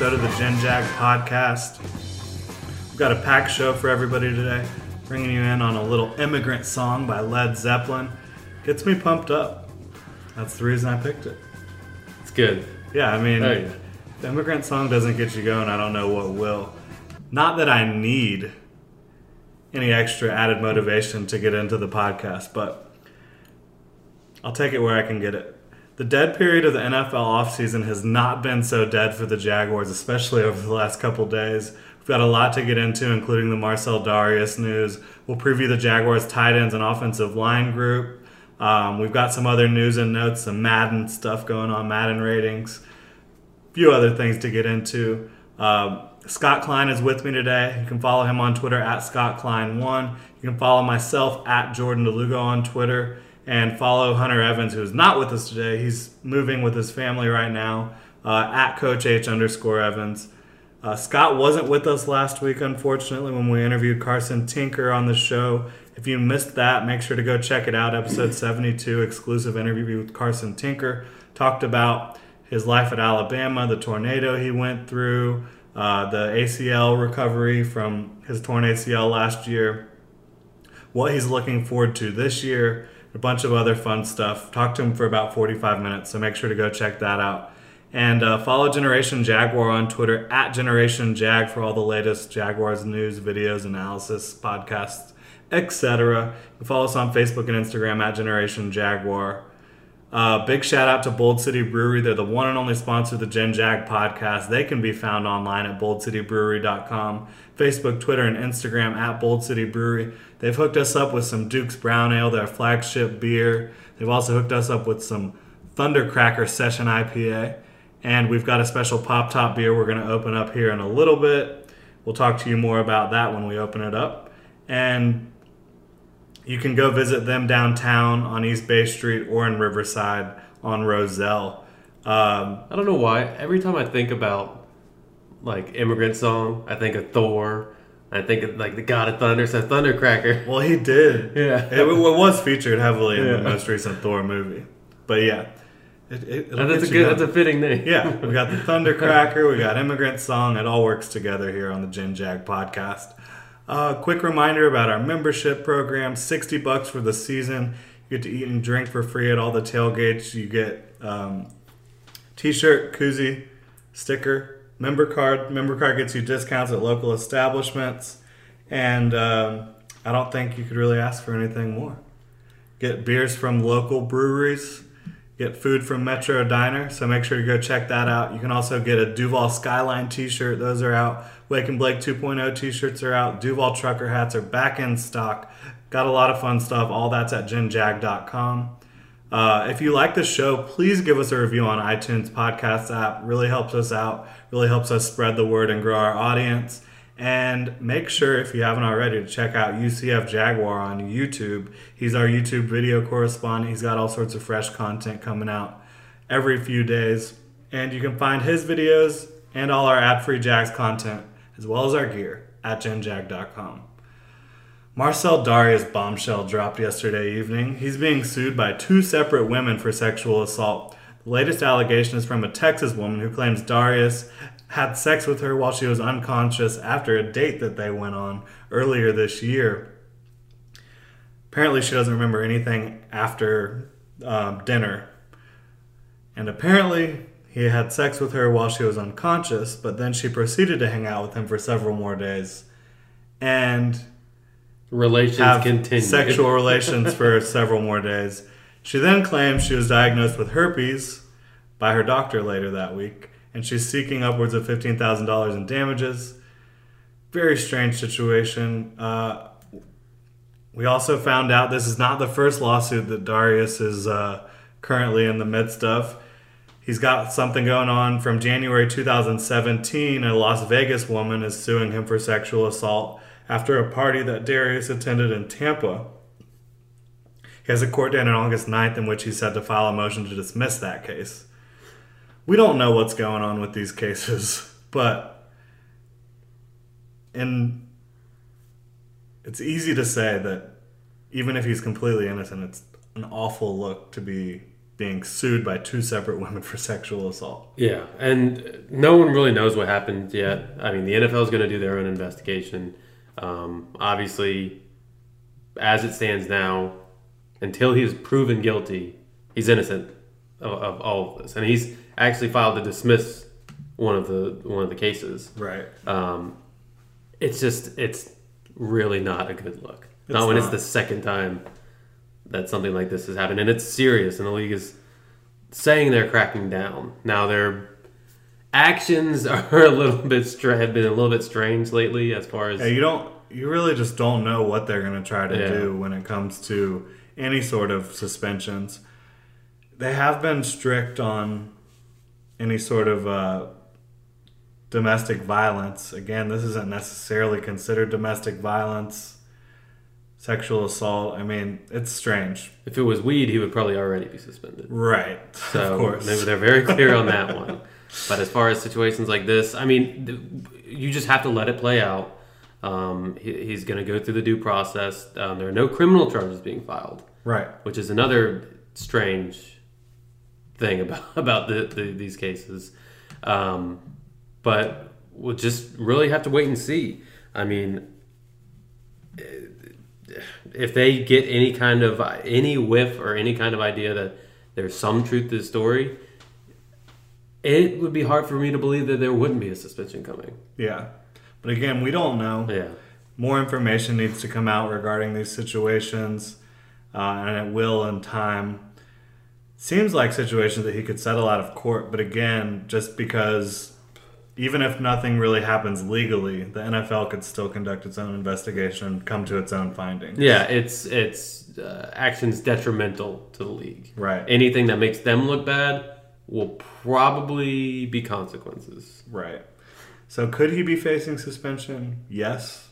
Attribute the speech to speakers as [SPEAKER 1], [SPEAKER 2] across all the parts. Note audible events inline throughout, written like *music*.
[SPEAKER 1] Episode of the Gen Jag podcast. We've got a packed show for everybody today, bringing you in on a little immigrant song by Led Zeppelin. Gets me pumped up. That's the reason I picked it.
[SPEAKER 2] It's good.
[SPEAKER 1] Yeah, I mean,
[SPEAKER 2] yeah.
[SPEAKER 1] the immigrant song doesn't get you going, I don't know what will. Not that I need any extra added motivation to get into the podcast, but I'll take it where I can get it. The dead period of the NFL offseason has not been so dead for the Jaguars, especially over the last couple days. We've got a lot to get into, including the Marcell Dareus news. We'll preview the Jaguars' tight ends and offensive line group. Um, we've got some other news and notes, some Madden stuff going on, Madden ratings a few other things to get into. Um, Scott Klein is with me today. You can follow him on Twitter at Scott Klein1. You can follow myself at Jordan DeLugo on Twitter and follow Hunter Evans, who is not with us today. He's moving with his family right now uh, at Coach H underscore Evans. Uh, Scott wasn't with us last week, unfortunately, when we interviewed Carson Tinker on the show. If you missed that, make sure to go check it out. Episode 72, exclusive interview with Carson Tinker. Talked about his life at Alabama, the tornado he went through, uh, the ACL recovery from his torn ACL last year, what he's looking forward to this year, a bunch of other fun stuff. Talked to him for about 45 minutes, so make sure to go check that out. And uh, follow Generation Jaguar on Twitter at Generation Jag for all the latest Jaguars news, videos, analysis, podcasts, etc. Follow us on Facebook and Instagram at Generation Jaguar. Uh, big shout out to Bold City Brewery. They're the one and only sponsor of the Gen Jag podcast. They can be found online at boldcitybrewery.com, Facebook, Twitter, and Instagram at Bold City Brewery. They've hooked us up with some Duke's Brown Ale, their flagship beer. They've also hooked us up with some Thundercracker Session IPA. And we've got a special Pop Top beer we're going to open up here in a little bit. We'll talk to you more about that when we open it up. And you can go visit them downtown on East Bay Street or in Riverside on Rosselle. Um,
[SPEAKER 2] I don't know why. Every time I think about like immigrant song, I think of Thor. I think like the God of Thunder, said Thundercracker.
[SPEAKER 1] well, he did.
[SPEAKER 2] Yeah.
[SPEAKER 1] It, it was featured heavily in the most recent Thor movie. But yeah. It, it,
[SPEAKER 2] that's a good. That's a fitting name.
[SPEAKER 1] Yeah, we got the *laughs* Thundercracker, we got Immigrant Song. It all works together here on the Gen Jag podcast. Uh, quick reminder about our membership program: sixty bucks for the season. You get to eat and drink for free at all the tailgates. You get um, t-shirt, koozie, sticker, member card. Member card gets you discounts at local establishments, and um, I don't think you could really ask for anything more. Get beers from local breweries get food from Metro Diner, so make sure to go check that out. You can also get a Duval Skyline t-shirt. Those are out. Wake and Blake 2.0 t-shirts are out. Duval trucker hats are back in stock. Got a lot of fun stuff. All that's at genjag.com. Uh, if you like the show, please give us a review on iTunes podcast app. Really helps us out. Really helps us spread the word and grow our audience. And make sure, if you haven't already, to check out UCF Jaguar on YouTube. He's our YouTube video correspondent. He's got all sorts of fresh content coming out every few days. And you can find his videos and all our ad free Jags content, as well as our gear, at genjag.com. Marcell Dareus bombshell dropped yesterday evening. He's being sued by two separate women for sexual assault. The latest allegation is from a Texas woman who claims Dareus had sex with her while she was unconscious after a date that they went on earlier this year. Apparently, she doesn't remember anything after um, dinner. And apparently, he had sex with her while she was unconscious, but then she proceeded to hang out with him for several more days. And
[SPEAKER 2] Relations
[SPEAKER 1] have
[SPEAKER 2] continue.
[SPEAKER 1] sexual *laughs* relations for several more days. She then claims she was diagnosed with herpes by her doctor later that week, and she's seeking upwards of fifteen thousand dollars in damages. Very strange situation. Uh, we also found out this is not the first lawsuit that Dareus is uh, currently in the midst of. He's got something going on from January 2017. A Las Vegas woman is suing him for sexual assault after a party that Dareus attended in Tampa. He has a court date on August 9th in which he said to file a motion to dismiss that case. We don't know what's going on with these cases, *laughs* but in it's easy to say that even if he's completely innocent, it's an awful look to be being sued by two separate *laughs* women for sexual assault.
[SPEAKER 2] Yeah, and no one really knows what happened yet. I mean, the NFL is going to do their own investigation. Um, obviously, as it stands now, until he is proven guilty, he's innocent of, of all of this, and he's actually filed to dismiss one of the one of the cases.
[SPEAKER 1] Right.
[SPEAKER 2] Um, it's just it's really not a good look.
[SPEAKER 1] It's
[SPEAKER 2] not when it's the second time that something like this has happened, and it's serious. And the league is saying they're cracking down. Now their actions *laughs* are a little bit stra- have been a little bit strange lately, as far as
[SPEAKER 1] Yeah, you don't. You really just don't know what they're going to try to
[SPEAKER 2] Yeah.
[SPEAKER 1] do when it comes to any sort of suspensions. They have been strict on any sort of uh, domestic violence. Again, this isn't necessarily considered domestic violence, sexual assault. I mean, it's strange,
[SPEAKER 2] if it was weed, he would probably already be suspended.
[SPEAKER 1] right?
[SPEAKER 2] So
[SPEAKER 1] of course,
[SPEAKER 2] they, they're very clear on that one. *laughs* But as far as situations like this, I mean, th- you just have to let it play out. Um, he, he's going to go through the due process. Um, there are no criminal charges being filed.
[SPEAKER 1] right?
[SPEAKER 2] which is another strange thing about *laughs* about the, the, these cases. Um, but we'll just really have to wait and see. I mean, if they get any kind of any whiff or any kind of idea that there's some truth to the story, it would be hard for me to believe that there wouldn't be a suspension coming.
[SPEAKER 1] Yeah, but again, we don't know.
[SPEAKER 2] Yeah.
[SPEAKER 1] more information needs to come out regarding these situations, uh, and it will in time. Seems like situations that he could settle out of court, but again, just because even if nothing really happens legally, the NFL could still conduct its own investigation and come to its own findings.
[SPEAKER 2] Yeah, it's it's uh, actions detrimental to the league.
[SPEAKER 1] Right.
[SPEAKER 2] Anything that makes them look bad will probably be consequences.
[SPEAKER 1] Right. So could he be facing suspension? Yes.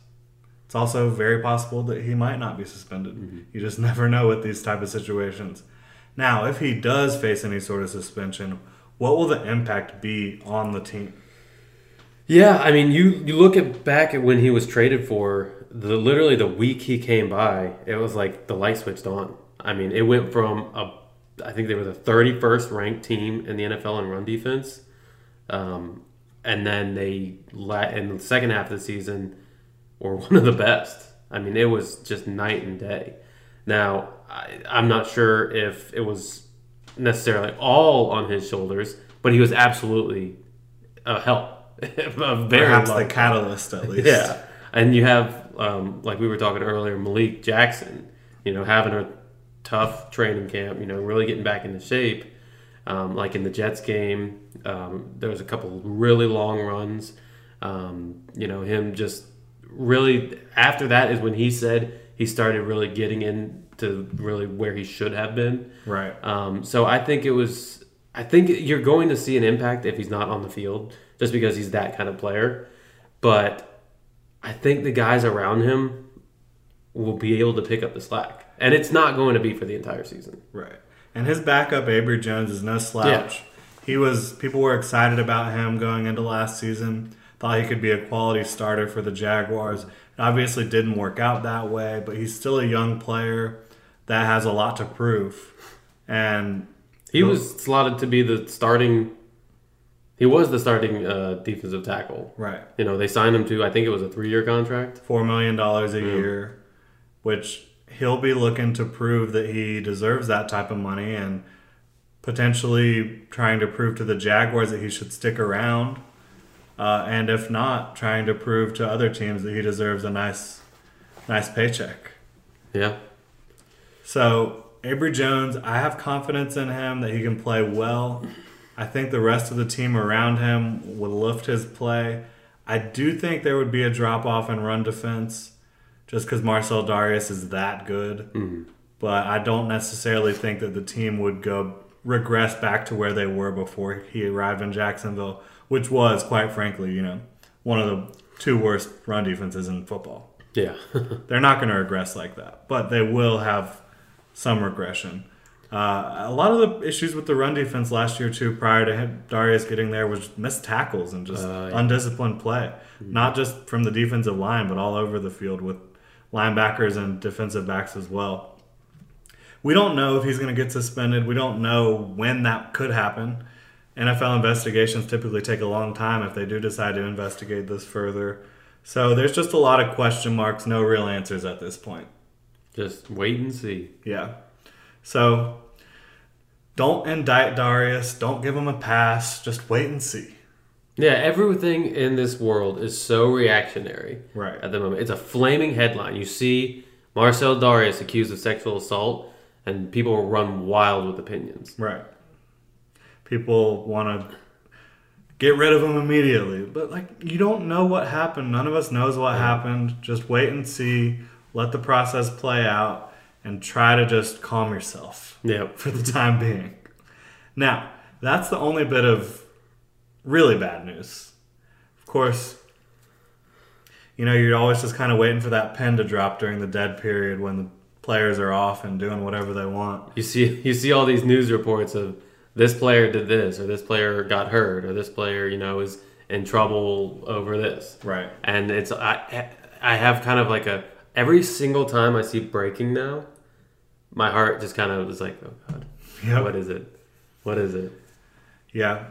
[SPEAKER 1] It's also very possible that he might not be suspended. Mm-hmm. You just *laughs* never know with these type of situations. Now, if he does face any sort of suspension, what will the impact be on the team?
[SPEAKER 2] Yeah, I mean, you you look at back at when he was traded for the literally the week he came by, it was like the light switched on. I mean, it went from a I think they were the 31st ranked team in the NFL in run defense, um, and then they let in the second half of the season were *laughs* one of the best. I mean, it was just night and day. Now, I, I'm not sure if it was necessarily all on his shoulders, but he was absolutely a help. *laughs* a very
[SPEAKER 1] Perhaps the catalyst, at least.
[SPEAKER 2] yeah, and you have um, like we were talking earlier, Malik Jackson. You know, having a tough training camp. You know, really getting back into shape. Um, like in the Jets game, um, there was a couple really long runs. Um, you know, him just really after that is when he said he started really getting into really where he should have been.
[SPEAKER 1] Right.
[SPEAKER 2] Um, so I think it was. I think you're going to see an impact if he's not on the field, just because he's that kind of player. But I think the guys around him will be able to pick up the slack, and it's not going to be for the entire season.
[SPEAKER 1] Right. And his backup, Abry Jones, is no slouch. Yeah. He was people were excited about him going into last season, thought he could be a quality starter for the Jaguars. It obviously didn't work out that way, but he's still a young player that has a lot to prove. And
[SPEAKER 2] He was slotted to be the starting. He was the starting uh, defensive tackle.
[SPEAKER 1] right,
[SPEAKER 2] You know, they signed him to I think it was a three-year contract.
[SPEAKER 1] four million dollars a year, which he'll be looking to prove that he deserves that type of money and potentially trying to prove to the Jaguars that he should stick around. Uh, and if not, trying to prove to other teams that he deserves a nice, nice paycheck.
[SPEAKER 2] Yeah,
[SPEAKER 1] So Abry Jones, I have confidence in him that he can play well. I think the rest of the team around him will lift his play. I do think there would be a drop off in run defense, just because Marcell Dareus is that good. But I don't necessarily think that the team would go regress back to where they were before he arrived in Jacksonville, which was, quite frankly, you know, one of the two worst run defenses in football.
[SPEAKER 2] yeah. *laughs*
[SPEAKER 1] They're not going to regress like that, but they will have some regression. Uh, a lot of the issues with the run defense last year, too, prior to him, Dareus getting there, was missed tackles and just
[SPEAKER 2] Uh, yeah.
[SPEAKER 1] undisciplined play. Not just from the defensive line, but all over the field with linebackers and defensive backs as well. We don't know if he's going to get suspended. We don't know when that could happen. NFL investigations typically take a long time if they do decide to investigate this further. So there's just a lot of question marks, no real answers at this point.
[SPEAKER 2] Just wait and see.
[SPEAKER 1] Yeah. So don't indict Dareus. Don't give him a pass. Just wait and see.
[SPEAKER 2] Yeah, everything in this world is so reactionary
[SPEAKER 1] Right.
[SPEAKER 2] at the moment. It's a flaming headline. You see Marcell Dareus accused of sexual assault, and people run wild with opinions.
[SPEAKER 1] Right. People want to get rid of him immediately. But, like, you don't know what happened. None of us knows what happened. Just wait and see. Let the process play out and try to just calm yourself.
[SPEAKER 2] Yeah. *laughs*
[SPEAKER 1] for the time being. Now, that's the only bit of really bad news. Of course, you know, you're always just kind of waiting for that pen to drop during the dead period when the players are off and doing whatever they want.
[SPEAKER 2] You see, you see all these news reports of this player did this, or this player got hurt, or this player, you know, is in trouble over this.
[SPEAKER 1] Right.
[SPEAKER 2] And it's I, I have kind of like a every single time I see breaking now, my heart just kind of is like, oh god,
[SPEAKER 1] Yep.
[SPEAKER 2] what is it? What is it?
[SPEAKER 1] Yeah.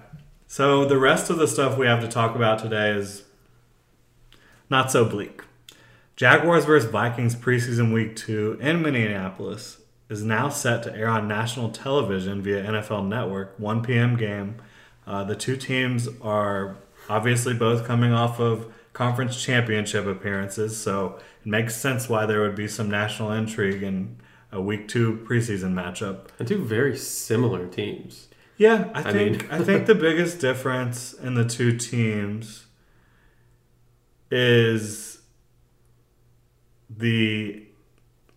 [SPEAKER 1] So the rest of the stuff we have to talk about today is not so bleak. Jaguars vs. Vikings preseason week two in Minneapolis is now set to air on national television via NFL Network, 1 p.m. game. Uh, the two teams are obviously both coming off of conference championship appearances, so it makes sense why there would be some national intrigue in a week two preseason matchup.
[SPEAKER 2] And two very similar teams.
[SPEAKER 1] Yeah, I
[SPEAKER 2] I
[SPEAKER 1] think I think the *laughs* biggest difference in the two teams is the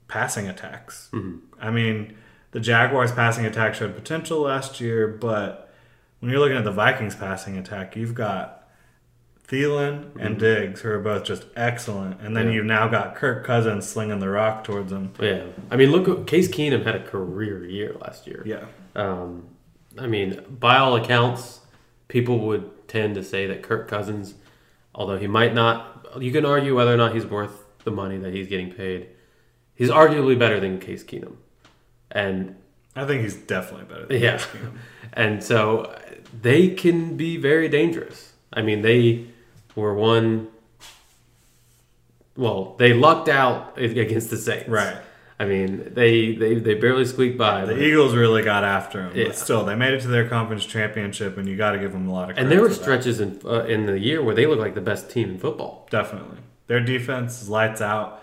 [SPEAKER 1] passing attacks.
[SPEAKER 2] Mm-hmm.
[SPEAKER 1] I mean, the Jaguars' passing attack showed potential last year, but when you're looking at the Vikings' passing attack, you've got Thielen and Diggs, who are both just excellent, and then
[SPEAKER 2] Mm-hmm. Yeah.
[SPEAKER 1] you've now got Kirk Cousins slinging the rock towards them.
[SPEAKER 2] Yeah, I mean, look, Case Keenum had a career year last year.
[SPEAKER 1] Yeah,
[SPEAKER 2] Um, I mean, by all accounts, people would tend to say that Kirk Cousins, although he might not, you can argue whether or not he's worth the money that he's getting paid. He's arguably better than Case Keenum, and
[SPEAKER 1] I think he's definitely better. Than
[SPEAKER 2] Yeah.
[SPEAKER 1] Case Keenum. *laughs*
[SPEAKER 2] and so they can be very dangerous. I mean, they were one. Well, they lucked out against the Saints.
[SPEAKER 1] Right.
[SPEAKER 2] I mean, they they, they barely squeaked by.
[SPEAKER 1] The Eagles really got after them,
[SPEAKER 2] Yeah.
[SPEAKER 1] but still, they made it to their conference championship, and you got to give them a lot of credit.
[SPEAKER 2] and there were stretches in uh, in the year where they looked like the best team in football.
[SPEAKER 1] definitely. Their defense is lights out.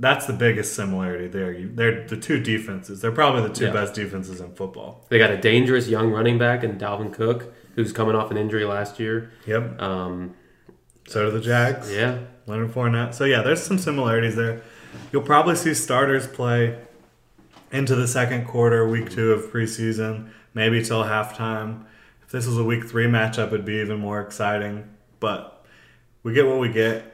[SPEAKER 1] That's the biggest similarity there. They're the two defenses. They're probably the two
[SPEAKER 2] Yeah.
[SPEAKER 1] best defenses in football.
[SPEAKER 2] They got a dangerous young running back in Dalvin Cook, who's coming off an injury last year.
[SPEAKER 1] Yep.
[SPEAKER 2] Um,
[SPEAKER 1] So do the Jags.
[SPEAKER 2] yeah,
[SPEAKER 1] Leonard Fournette. So yeah, there's some similarities there. You'll probably see starters play into the second quarter, week two of preseason, maybe till halftime. If this was a week three matchup, it'd be even more exciting. But we get what we get.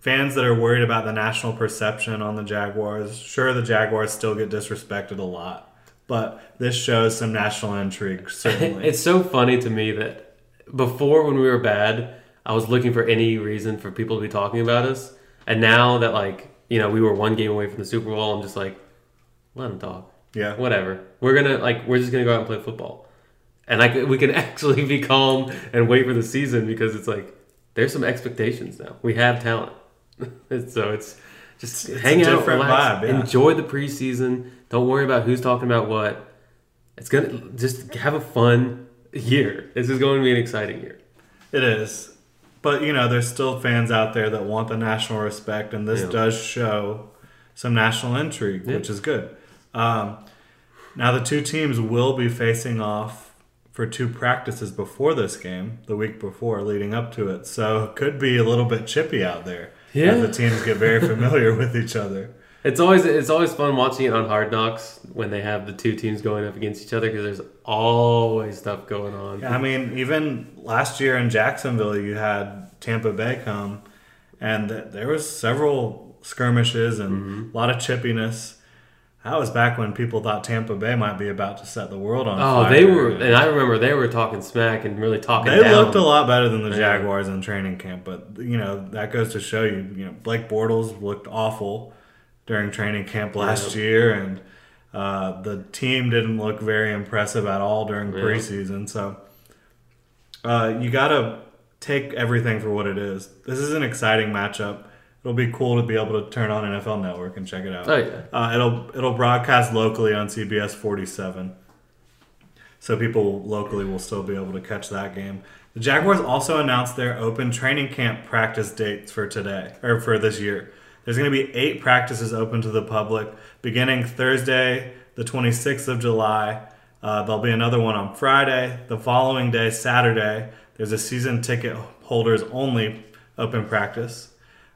[SPEAKER 1] Fans that are worried about the national perception on the Jaguars, sure, the Jaguars still get disrespected a lot, but this shows some national intrigue, *laughs* certainly.
[SPEAKER 2] it's so funny to me that before when we were bad, I was looking for any reason for people to be talking about us. And now that like you know we were one game away from the Super Bowl, I'm just like, let them talk.
[SPEAKER 1] Yeah.
[SPEAKER 2] Whatever. We're gonna like we're just gonna go out and play football, and like we can *laughs* actually be calm and wait for the season because it's like there's some expectations now. We have talent, *laughs* so it's just
[SPEAKER 1] It's
[SPEAKER 2] hang out, relax,
[SPEAKER 1] vibe, yeah.
[SPEAKER 2] enjoy the preseason. Don't worry about who's talking about what. It's gonna just have a fun year. This is going to be an exciting year.
[SPEAKER 1] It is. But, you know, there's still fans out there that want the national respect, and this
[SPEAKER 2] Yeah.
[SPEAKER 1] does show some national intrigue,
[SPEAKER 2] Yeah.
[SPEAKER 1] which is good. Um, now, the two teams will be facing off for two practices before this game, the week before, leading up to it. So it could be a little bit chippy out there
[SPEAKER 2] Yeah.
[SPEAKER 1] as the teams get very familiar *laughs* with each other.
[SPEAKER 2] It's always it's always fun watching it on Hard Knocks when they have the two teams going up against each other because there's always stuff going on.
[SPEAKER 1] I mean, even last year in Jacksonville, you had Tampa Bay come, and th- there was several skirmishes and
[SPEAKER 2] Mm-hmm.
[SPEAKER 1] a lot of chippiness. That was back when people thought Tampa Bay might be about to set the world on
[SPEAKER 2] Oh,
[SPEAKER 1] fire.
[SPEAKER 2] they were, and I remember they were talking smack and really talking.
[SPEAKER 1] They
[SPEAKER 2] down.
[SPEAKER 1] looked a lot better than the Jaguars in training camp, but you know that goes to show you. You know, Blake Bortles looked awful during training camp last year, and uh, the team didn't look very impressive at all during
[SPEAKER 2] Yeah.
[SPEAKER 1] preseason. So uh, you got to take everything for what it is. This is an exciting matchup. It'll be cool to be able to turn on NFL Network and check it out.
[SPEAKER 2] Oh yeah,
[SPEAKER 1] Uh, it'll it'll broadcast locally on CBS 47, so people locally will still be able to catch that game. The Jaguars also announced their open training camp practice dates for today or for this year. There's going to be eight practices open to the public beginning Thursday, the 26th of July. Uh, there'll be another one on Friday. The following day, Saturday, there's a season ticket holders only open practice.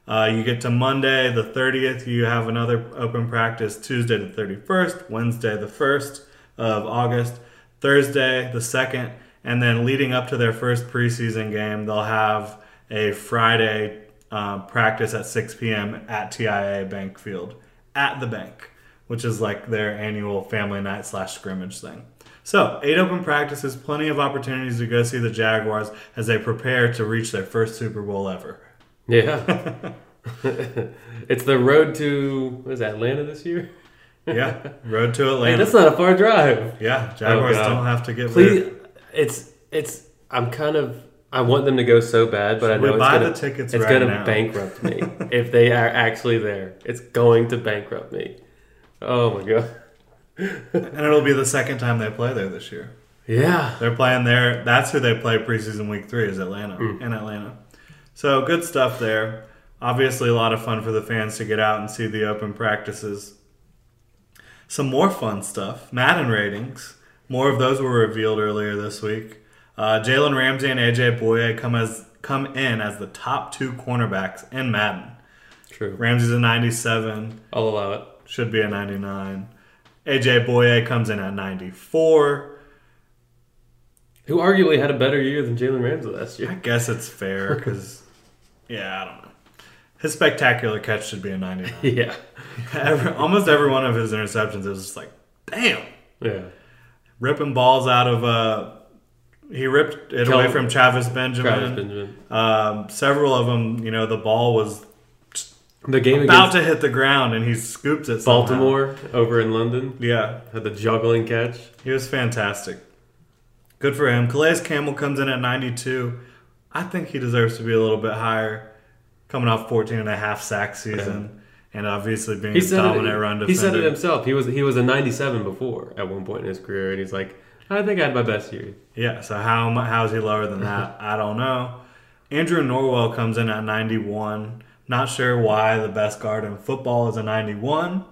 [SPEAKER 1] Uh, you get to Monday the 30th, you have another open practice. Tuesday the 31st, Wednesday the 1st of August, Thursday the 2nd, and then leading up to their first preseason game, they'll have a Friday uh, practice at 6 p.m. at TIAA Bank Field at the bank, which is like their annual family night slash scrimmage thing. So, eight open practices, plenty of opportunities to go see the Jaguars as they prepare to reach their first Super Bowl ever.
[SPEAKER 2] yeah. *laughs* *laughs* it's the road to what is that, Atlanta this year?
[SPEAKER 1] Yeah, *laughs* road to
[SPEAKER 2] Hey,
[SPEAKER 1] Atlanta.
[SPEAKER 2] that's not a far drive.
[SPEAKER 1] yeah, Jaguars
[SPEAKER 2] Oh,
[SPEAKER 1] don't have to get
[SPEAKER 2] Please,
[SPEAKER 1] rid.
[SPEAKER 2] it's it's. I'm kind of. I want them to go so bad, but I know it's
[SPEAKER 1] buy
[SPEAKER 2] gonna,
[SPEAKER 1] the tickets
[SPEAKER 2] it's
[SPEAKER 1] right
[SPEAKER 2] gonna
[SPEAKER 1] now?
[SPEAKER 2] bankrupt me *laughs* if they are actually there. It's going to bankrupt me. Oh my god.
[SPEAKER 1] And it'll be the second time they play there this year.
[SPEAKER 2] Yeah.
[SPEAKER 1] They're playing there. That's who they play preseason week three is Atlanta
[SPEAKER 2] Hmm.
[SPEAKER 1] in Atlanta. So good stuff there. Obviously, a lot of fun for the fans to get out and see the open practices. Some more fun stuff. Madden ratings. More of those were revealed earlier this week. Uh, Jalen Ramsey and AJ Bouye come as come in as the top two cornerbacks in Madden.
[SPEAKER 2] True.
[SPEAKER 1] Ramsey's a 97.
[SPEAKER 2] I'll allow it.
[SPEAKER 1] should be a 99. AJ Bouye comes in at 94.
[SPEAKER 2] Who arguably had a better year than Jalen Ramsey last year.
[SPEAKER 1] I guess it's fair because, *laughs* yeah, I don't know. His spectacular catch should be a 99. *laughs*
[SPEAKER 2] Yeah.
[SPEAKER 1] every, almost every one of his interceptions is just like, damn.
[SPEAKER 2] Yeah.
[SPEAKER 1] Ripping balls out of, uh, he ripped it away from Travis Benjamin.
[SPEAKER 2] Travis Benjamin.
[SPEAKER 1] Um, several of them, you know, the ball was
[SPEAKER 2] The game
[SPEAKER 1] about to hit the ground and he scoops it somehow.
[SPEAKER 2] Baltimore over in London
[SPEAKER 1] Yeah,
[SPEAKER 2] had the juggling catch.
[SPEAKER 1] He was fantastic. Good for him. Calais Campbell comes in at 92. I think he deserves to be a little bit higher, coming off 14 and a half sack season, and obviously being
[SPEAKER 2] He
[SPEAKER 1] a dominant
[SPEAKER 2] it,
[SPEAKER 1] run
[SPEAKER 2] He said it himself. He was he was a 97 before at one point in his career, and he's like, I think I had my best year.
[SPEAKER 1] Yeah, so how how is he lower than that? *laughs* I don't know. Andrew Norwell comes in at 91. Not sure why the best guard in football is a 91.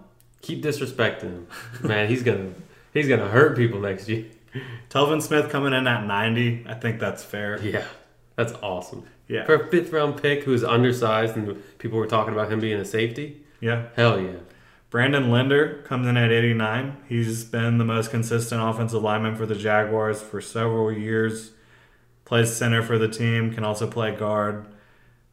[SPEAKER 2] Keep disrespecting him, man. He's gonna he's gonna hurt people next year. *laughs*
[SPEAKER 1] Telvin Smith coming in at 90. I think that's fair.
[SPEAKER 2] Yeah, that's awesome.
[SPEAKER 1] Yeah.
[SPEAKER 2] For a fifth round pick who's undersized and people were talking about him being a safety,
[SPEAKER 1] Yeah.
[SPEAKER 2] hell yeah.
[SPEAKER 1] Brandon Linder comes in at 89. He's been the most consistent offensive lineman for the Jaguars for several years. Plays center for the team, can also play guard.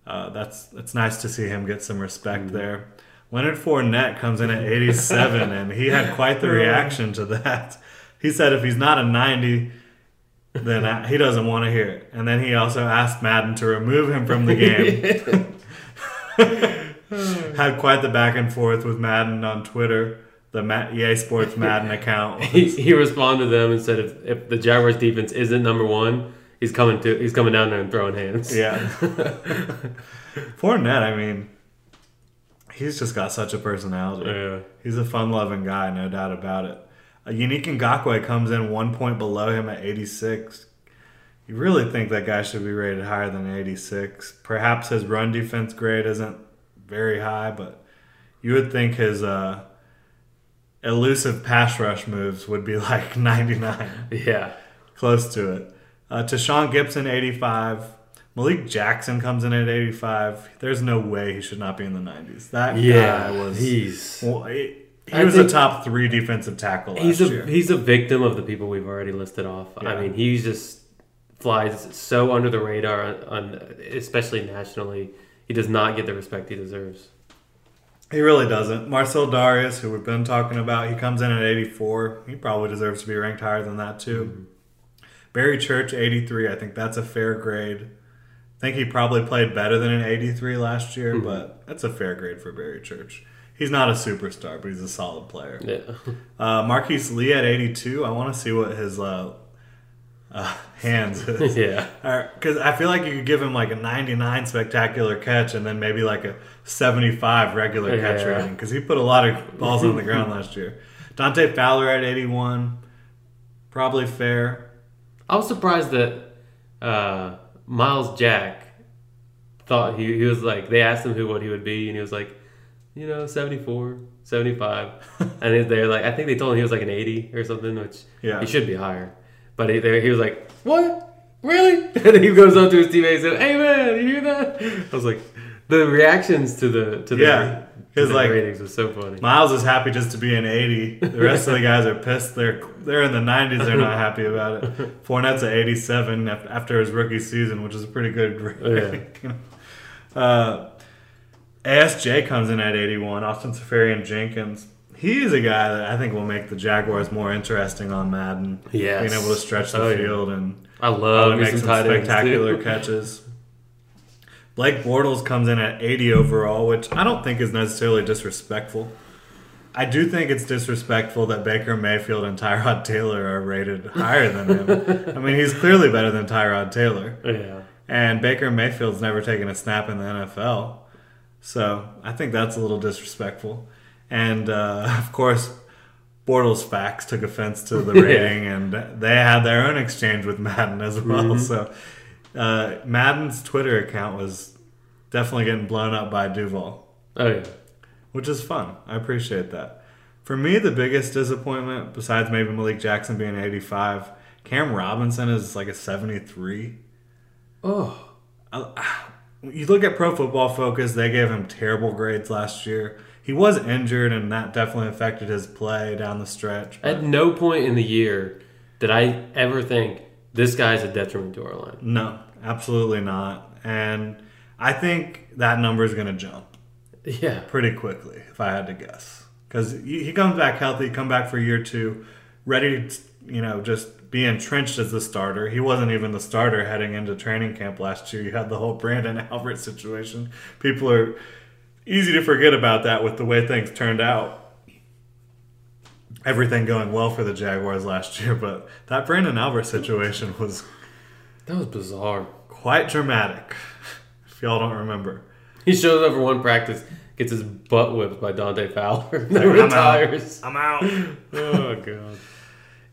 [SPEAKER 1] Uh, that's it's nice to see him get some respect there. Leonard Fournette comes in at 87, and he had *laughs* quite the reaction to that. He said if he's not a 90, then uh, he doesn't want to hear it. And then he also asked Madden to remove him from the *laughs* game. *laughs* Hmm. Had quite the back and forth with Madden on Twitter, the EA Sports Madden *laughs* account.
[SPEAKER 2] he, he responded to them and said if, if the Jaguars defense isn't number one, he's coming to he's coming down there and throwing hands.
[SPEAKER 1] Yeah. *laughs* Fournette, I mean, he's just got such a personality.
[SPEAKER 2] Yeah.
[SPEAKER 1] He's a fun-loving guy, no doubt about it. Uh, a unique Ngakwe comes in one point below him at 86. You really think that guy should be rated higher than 86? Perhaps his run defense grade isn't very high, but you would think his uh, elusive pass rush moves would be *laughs* like 99
[SPEAKER 2] Yeah.
[SPEAKER 1] close to it. Uh, Tashaun Gipson, 85. Malik Jackson comes in at 85. There's no way he should not be in the 90s. That
[SPEAKER 2] Yeah.
[SPEAKER 1] guy was.
[SPEAKER 2] he's
[SPEAKER 1] well, he, he
[SPEAKER 2] I
[SPEAKER 1] was a top three defensive tackle last
[SPEAKER 2] he's a
[SPEAKER 1] year.
[SPEAKER 2] he's a victim of the people we've already listed off. I mean, he just flies so under the radar, on, on especially nationally. He does not get the respect he deserves.
[SPEAKER 1] He really doesn't. Marcell Dareus, who we've been talking about, he comes in at 84. He probably deserves to be ranked higher than that, too. Barry Church, 83. I think that's a fair grade. I think he probably played better than an 83 last year, but that's a fair grade for Barry Church. He's not a superstar, but he's a solid player.
[SPEAKER 2] Yeah. *laughs*
[SPEAKER 1] Uh, Marquise Lee at 82. I want to see what his uh, uh, hands *laughs*
[SPEAKER 2] yeah.
[SPEAKER 1] Because I feel like you could give him like a 99 spectacular catch and then maybe like a 75 regular catch
[SPEAKER 2] Yeah.
[SPEAKER 1] rating because he put a lot of balls on the ground last year. Dante Fowler at 81. Probably fair.
[SPEAKER 2] I was surprised that uh, Myles Jack thought he, he was like they asked him who what he would be and he was like, you know, 74, 75. *laughs* and they're like I think they told him he was like an 80 or something, which
[SPEAKER 1] Yeah.
[SPEAKER 2] he should be higher. But he, they- he was like, "What? Really?" *laughs* And he goes up to his teammates and "Hey man, you hear that?" I was like, the reactions to the to the,
[SPEAKER 1] Yeah. His, like,
[SPEAKER 2] ratings was so funny.
[SPEAKER 1] Myles is happy just to be an 80. The rest of the guys are pissed. They're they're in the 90s. They're not happy about it. *laughs* Fournette's at 87 after his rookie season, which is a pretty good grade. *laughs* uh, ASJ comes in at 81. Austin Seferian Jenkins. He's a guy that I think will make the Jaguars more interesting on Madden.
[SPEAKER 2] Yeah,
[SPEAKER 1] Being able to stretch the
[SPEAKER 2] Oh,
[SPEAKER 1] field and
[SPEAKER 2] I love
[SPEAKER 1] oh,
[SPEAKER 2] me
[SPEAKER 1] make
[SPEAKER 2] some
[SPEAKER 1] spectacular *laughs* catches. Blake Bortles comes in at 80 overall, which I don't think is necessarily disrespectful. I do think it's disrespectful that Baker Mayfield and Tyrod Taylor are rated higher than him. *laughs* I mean, he's clearly better than Tyrod Taylor.
[SPEAKER 2] Yeah.
[SPEAKER 1] And Baker Mayfield's never taken a snap in the NFL. So I think that's a little disrespectful. And uh, *laughs* of course, Bortles facts took offense to *laughs* the
[SPEAKER 2] Yeah.
[SPEAKER 1] rating, and they had their own exchange with *laughs* Madden as well.
[SPEAKER 2] Mm-hmm.
[SPEAKER 1] So uh, Madden's Twitter account was definitely getting blown up by Duval,
[SPEAKER 2] Oh yeah.
[SPEAKER 1] which is fun. I appreciate that. For me, the biggest disappointment, besides maybe Malik Jackson being 85, Cam Robinson is like a 73.
[SPEAKER 2] Oh. *sighs*
[SPEAKER 1] You look at Pro Football Focus, they gave him terrible grades last year. He was injured, and that definitely affected his play down the stretch. but-
[SPEAKER 2] At no point in the year did I ever think this guy's a detriment to our line.
[SPEAKER 1] no, absolutely not. And I think that number is going to jump
[SPEAKER 2] Yeah.
[SPEAKER 1] pretty quickly, if I had to guess. Because he comes back healthy, come back for year two, ready to, you know, just be entrenched as the starter. He wasn't even the starter heading into training camp last year. You had the whole Branden *laughs* Albert situation. People are easy to forget about that with the way things turned out. Everything going well for the Jaguars last year, but that Branden Albert situation was
[SPEAKER 2] That was bizarre.
[SPEAKER 1] quite dramatic. If y'all don't remember.
[SPEAKER 2] He shows up for one practice, gets his butt whipped by Dante Fowler, *laughs* and then
[SPEAKER 1] I'm out.
[SPEAKER 2] retires.
[SPEAKER 1] I'm out. *laughs*
[SPEAKER 2] Oh god.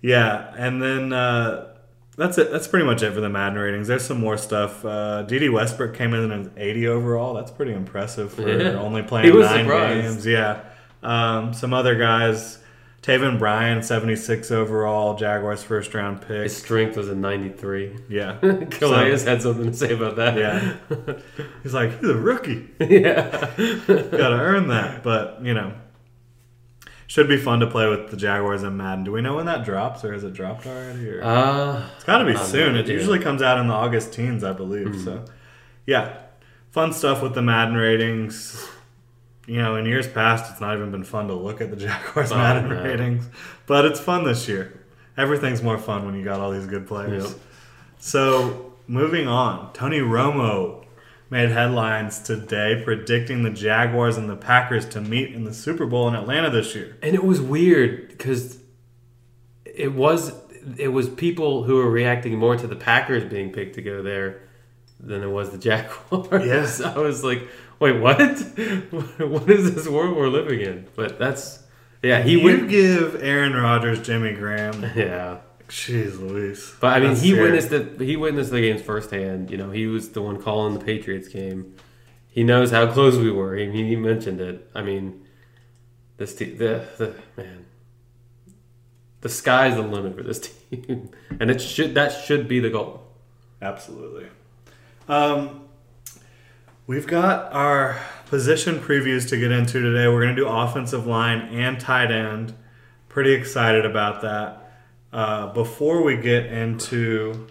[SPEAKER 1] Yeah, and then uh, that's it. That's pretty much it for the Madden ratings. There's some more stuff. Uh, Dede Westbrook came in at 80 overall. That's pretty impressive for
[SPEAKER 2] Yeah.
[SPEAKER 1] only playing nine
[SPEAKER 2] surprised.
[SPEAKER 1] games. Yeah. Um, some other guys. Taven Bryan, 76 overall, Jaguars first round pick.
[SPEAKER 2] His strength was a 93.
[SPEAKER 1] Yeah. *laughs*
[SPEAKER 2] Calais had something to say about that.
[SPEAKER 1] yeah. *laughs* He's like, he's a rookie.
[SPEAKER 2] yeah. *laughs*
[SPEAKER 1] Gotta earn that. But, you know, should be fun to play with the Jaguars and Madden. Do we know when that drops, or has it dropped already? Or?
[SPEAKER 2] Uh,
[SPEAKER 1] It's got to be soon. It usually comes out in the August teens, I believe. So, yeah, fun stuff with the Madden ratings. You know, in years past, it's not even been fun to look at the *laughs* Jaguars
[SPEAKER 2] Oh,
[SPEAKER 1] Madden ratings, but it's fun this year. Everything's more fun when you got all these good players.
[SPEAKER 2] Yep.
[SPEAKER 1] So, moving on, Tony Romo made headlines today predicting the Jaguars and the Packers to meet in the Super Bowl in Atlanta this year.
[SPEAKER 2] And it was weird because it was it was people who were reacting more to the Packers being picked to go there than it was the *laughs* Jaguars.
[SPEAKER 1] Yes.
[SPEAKER 2] I was like, wait, what? *laughs* what is this world we're living in? But that's yeah, he
[SPEAKER 1] you
[SPEAKER 2] went.
[SPEAKER 1] give Aaron Rodgers, Jimmy Graham. *laughs*
[SPEAKER 2] Yeah,
[SPEAKER 1] Jeez Louise.
[SPEAKER 2] but I mean,
[SPEAKER 1] That's
[SPEAKER 2] he
[SPEAKER 1] scary.
[SPEAKER 2] witnessed the he witnessed the games firsthand. You know, he was the one calling the Patriots game. He knows how close we were. I mean, he mentioned it. I mean, this team, the, the man, the sky's the limit for this *laughs* team, and it should that should be the goal.
[SPEAKER 1] Absolutely. Um, we've got our position previews to get into today. We're going to do offensive line and tight end. Pretty excited about that. Uh, before we get into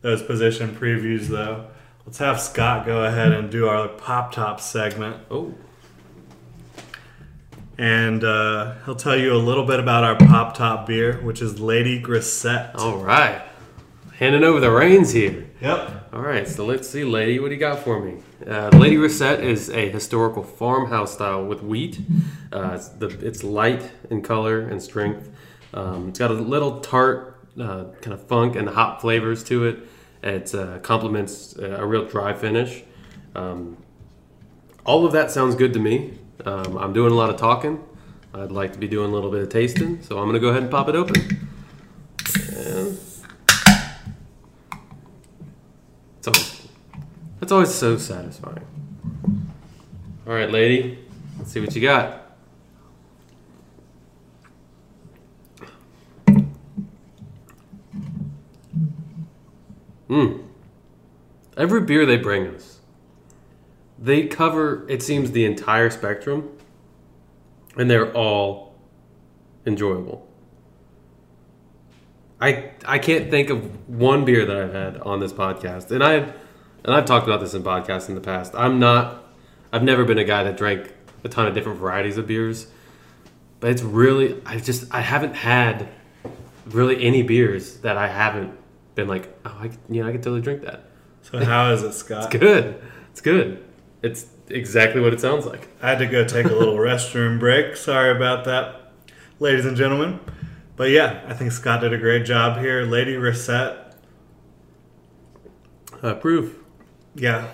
[SPEAKER 1] those position previews, though, let's have Scott go ahead and do our pop top segment.
[SPEAKER 2] Oh,
[SPEAKER 1] And uh, he'll tell you a little bit about our pop top beer, which is Lady Grisette.
[SPEAKER 2] all right, handing over the reins here.
[SPEAKER 1] Yep.
[SPEAKER 2] All right, so let's see, lady, what do you got for me? Uh, lady Grisette is a historical farmhouse style with wheat. Uh, it's, the, it's light in color and strength. Um, it's got a little tart uh, kind of funk and hop flavors to it. It uh, complements uh, a real dry finish. Um, all of that sounds good to me. Um, I'm doing a lot of talking. I'd like to be doing a little bit of tasting, so I'm going to go ahead and pop it open. And it's always, that's always so satisfying. All right, lady, let's see what you got. Mm. Every beer they bring us, they cover, it seems, the entire spectrum, and they're all enjoyable. I I can't think of one beer that I've had on this podcast, and I've and I've talked about this in podcasts in the past. I'm not, I've never been a guy that drank a ton of different varieties of beers, but it's really I just I haven't had really any beers that I haven't been like oh I you know I could totally drink that.
[SPEAKER 1] So, how is it, *laughs* Scott?
[SPEAKER 2] It's good, it's good. It's exactly what it sounds like.
[SPEAKER 1] I had to go take a little *laughs* restroom break. Sorry about that, ladies and gentlemen. But yeah, I think Scott did a great job here. Lady Grisette,
[SPEAKER 2] Uh, proof.
[SPEAKER 1] yeah,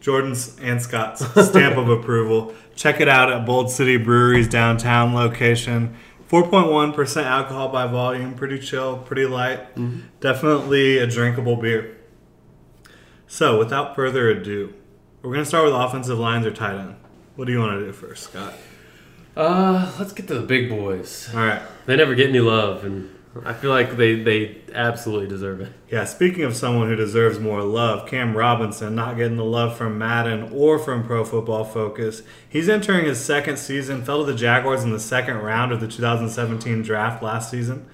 [SPEAKER 1] Jordan's and Scott's stamp of *laughs* approval. Check it out at Bold City Brewery's downtown location. 4.1% alcohol by volume, pretty chill, pretty light. Definitely a drinkable beer. So, without further ado, we're going to start with offensive lines or tight end. What do you want to do first, Scott?
[SPEAKER 2] Uh, let's get to the big boys.
[SPEAKER 1] All right.
[SPEAKER 2] They never get any love, and I feel like they they absolutely deserve it.
[SPEAKER 1] Yeah, speaking of someone who deserves more love, Cam Robinson not getting the love from Madden or from Pro Football Focus. He's entering his second season, fell to the Jaguars in the second round of the 2017 draft last season,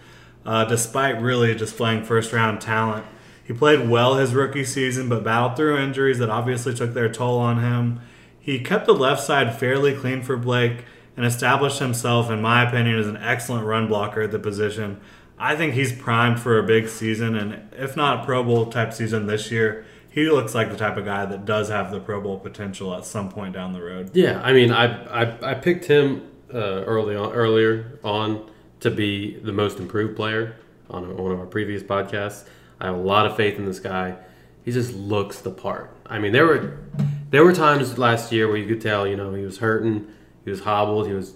[SPEAKER 1] uh, despite really displaying first round talent. He played well his rookie season, but battled through injuries that obviously took their toll on him. He kept the left side fairly clean for Blake and established himself, in my opinion, as an excellent run blocker at the position. I think he's primed for a big season, and if not a Pro Bowl type season this year, he looks like the type of guy that does have the Pro Bowl potential at some point down the road.
[SPEAKER 2] Yeah, I mean, I I, I picked him uh, early on earlier on to be the most improved player on one of our previous podcasts. I have a lot of faith in this guy. He just looks the part. I mean, there were there were times last year where you could tell, you know, he was hurting, he was hobbled, he was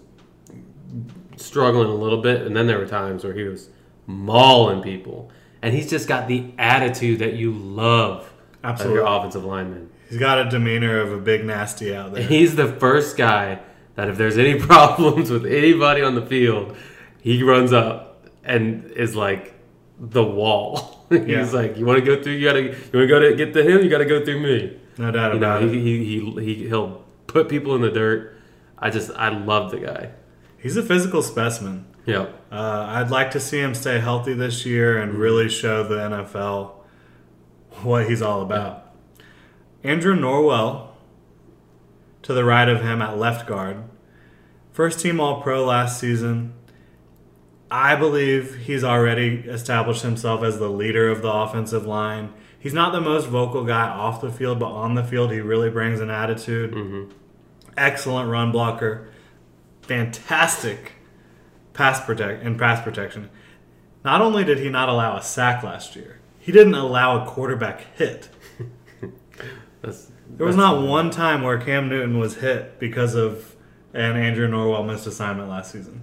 [SPEAKER 2] struggling a little bit, and then there were times where he was mauling people, and he's just got the attitude that you love
[SPEAKER 1] Absolutely.
[SPEAKER 2] of your offensive lineman.
[SPEAKER 1] He's got a demeanor of a big nasty out there.
[SPEAKER 2] He's the first guy that if there's any *laughs* problems with anybody on the field, he runs up and is like the wall. *laughs* He's
[SPEAKER 1] Yeah.
[SPEAKER 2] like, you want to go through? You gotta. You want to go to get to him? You got to go through me.
[SPEAKER 1] No doubt
[SPEAKER 2] You
[SPEAKER 1] about
[SPEAKER 2] he,
[SPEAKER 1] it.
[SPEAKER 2] he he he he'll put people in the dirt. I just I love the guy.
[SPEAKER 1] He's a physical specimen.
[SPEAKER 2] Yep.
[SPEAKER 1] Uh, I'd like to see him stay healthy this year and really show the NFL what he's all about. Andrew Norwell, to the right of him at left guard, first team All Pro last season. I believe he's already established himself as the leader of the offensive line. He's not the most vocal guy off the field, but on the field, he really brings an attitude. Excellent run blocker, fantastic pass protect and pass protection. Not only did he not allow a sack last year, he didn't allow a quarterback hit. *laughs*
[SPEAKER 2] That's,
[SPEAKER 1] There was not one time where Cam Newton was hit because of an Andrew Norwell missed assignment last season.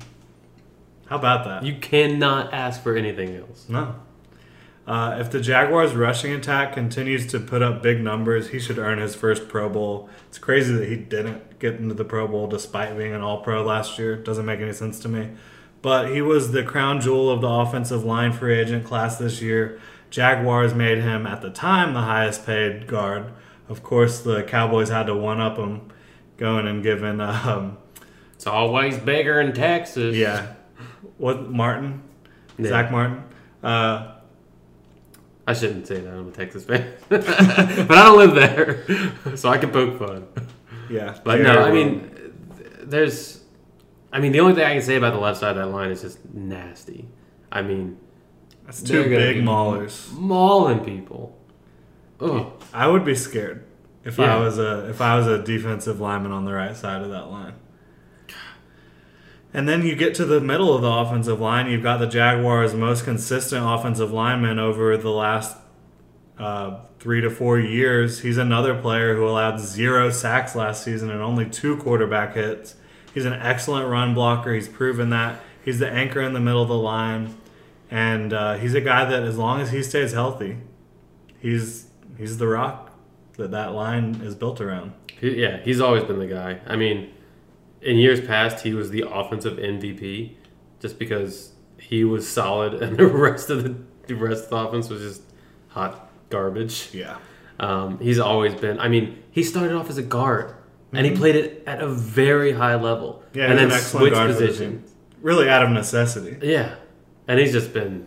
[SPEAKER 1] How about that?
[SPEAKER 2] You cannot ask for anything else.
[SPEAKER 1] No. Uh, if the Jaguars' rushing attack continues to put up big numbers, he should earn his first Pro Bowl. It's crazy that he didn't get into the Pro Bowl despite being an All Pro last year. Doesn't make any sense to me. But he was the crown jewel of the offensive line free agent class this year. Jaguars made him, at the time, the highest paid guard. Of course, the Cowboys had to one up him, going and giving, *laughs* um,
[SPEAKER 2] It's always bigger in Texas.
[SPEAKER 1] yeah, what, Martin?
[SPEAKER 2] Yeah.
[SPEAKER 1] Zack Martin? Uh,
[SPEAKER 2] I shouldn't say that. I'm a Texas fan, *laughs* but I don't live there, *laughs* so I can poke fun.
[SPEAKER 1] yeah.
[SPEAKER 2] But no, I mean, there's, I mean, the only thing I can say about the left side of that line is just nasty. I mean,
[SPEAKER 1] That's two big maulers.
[SPEAKER 2] mauling people. Oh,
[SPEAKER 1] I would be scared if
[SPEAKER 2] Yeah.
[SPEAKER 1] I was a if I was a defensive lineman on the right side of that line. And then you get to the middle of the offensive line. You've got the Jaguars' most consistent offensive lineman over the last uh, three to four years. He's another player who allowed zero sacks last season and only two quarterback hits. He's an excellent run blocker. He's proven that. He's the anchor in the middle of the line, and uh, he's a guy that, as long as he stays healthy, he's he's the rock that that line is built around.
[SPEAKER 2] he, yeah, he's always been the guy. I mean, in years past, he was the offensive MVP, just because he was solid, *laughs* and the rest of the, the rest of the offense was just hot garbage.
[SPEAKER 1] Yeah.
[SPEAKER 2] Um, he's always been. I mean, he started off as a guard, and he
[SPEAKER 1] Mhm.
[SPEAKER 2] played it at a very high level,
[SPEAKER 1] Yeah,
[SPEAKER 2] and then
[SPEAKER 1] an
[SPEAKER 2] switched
[SPEAKER 1] guard
[SPEAKER 2] position.
[SPEAKER 1] Really out of necessity.
[SPEAKER 2] Yeah, and he's just been.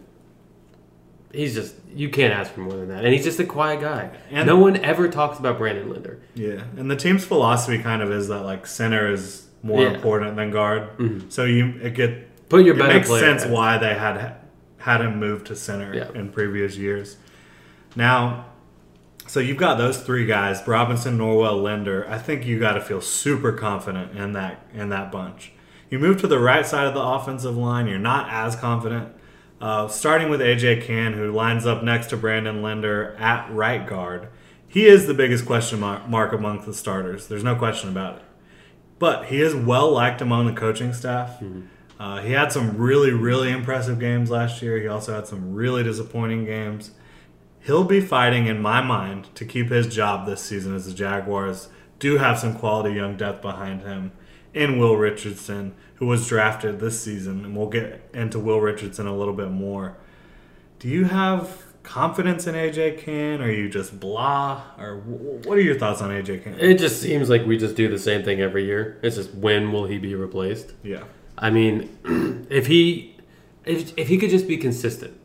[SPEAKER 2] He's just you can't ask for more than that, and he's just a quiet guy.
[SPEAKER 1] And-
[SPEAKER 2] no one ever talks about Brandon Linder.
[SPEAKER 1] Yeah. And the team's philosophy kind of is that like center is more
[SPEAKER 2] Yeah.
[SPEAKER 1] important than guard.
[SPEAKER 2] Mhm.
[SPEAKER 1] So you it get
[SPEAKER 2] Put your
[SPEAKER 1] it
[SPEAKER 2] better
[SPEAKER 1] makes
[SPEAKER 2] player
[SPEAKER 1] sense why they had had him move to center
[SPEAKER 2] Yeah.
[SPEAKER 1] in previous years. Now, so you've got those three guys: Robinson, Norwell, Linder. I think you got to feel super confident in that in that bunch. You move to the right side of the offensive line. You're not as confident. Uh, starting with AJ Cann, who lines up next to Brandon Linder at right guard. He is the biggest question mark among the starters. There's no question about it. But he is well liked among the coaching staff. Uh, he had some really, really impressive games last year. He also had some really disappointing games. He'll be fighting, in my mind, to keep his job this season as the Jaguars do have some quality young depth behind him in Will Richardson, who was drafted this season. And we'll get into Will Richardson a little bit more. Do you have confidence in AJ Cann? Or are you just blah? Or what are your thoughts on AJ Cann?
[SPEAKER 2] It just seems like we just do the same thing every year. It's just when will he be replaced?
[SPEAKER 1] yeah.
[SPEAKER 2] I mean, *clears throat* if he if, if he could just be consistent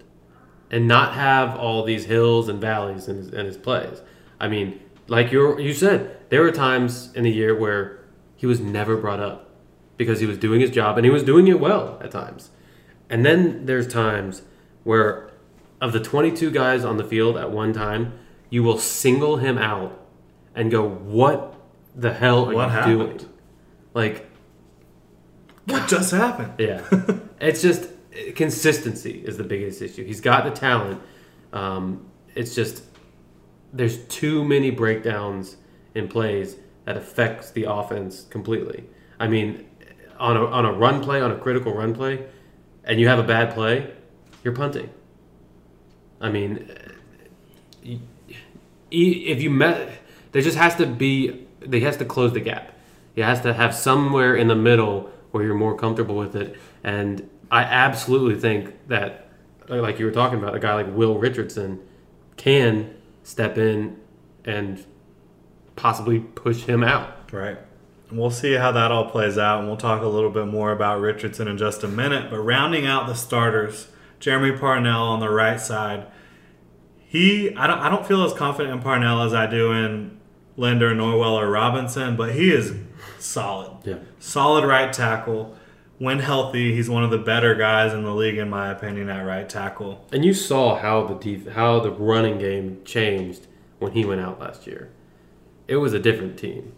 [SPEAKER 2] and not have all these hills and valleys in his, in his plays. I mean, like you you said, there were times in the year where he was never brought up because he was doing his job and he was doing it well at times. And then there's times where of the 22 guys on the field at one time, you will single him out and go, "What the hell are
[SPEAKER 1] What
[SPEAKER 2] you
[SPEAKER 1] happened?
[SPEAKER 2] doing?" Like
[SPEAKER 1] What just happened?
[SPEAKER 2] yeah, *laughs* it's just consistency is the biggest issue. He's got the talent. Um, it's just there's too many breakdowns in plays that affects the offense completely. I mean, on a on a run play, on a critical run play, and you have a bad play, you're punting. I mean, if you met, there just has to be. They has to close the gap. He has to have somewhere in the middle where you're more comfortable with it. And I absolutely think that, like you were talking about, a guy like Will Richardson can step in and possibly push him out.
[SPEAKER 1] Right. We'll see how that all plays out, and we'll talk a little bit more about Richardson in just a minute. But rounding out the starters, Jeremy Parnell on the right side. He, I don't, I don't feel as confident in Parnell as I do in Linder, Norwell, or Robinson, but he is solid.
[SPEAKER 2] Yeah.
[SPEAKER 1] Solid right tackle. When healthy, he's one of the better guys in the league, in my opinion, at right tackle.
[SPEAKER 2] And you saw how the def- how the running game changed when he went out last year. It was a different team.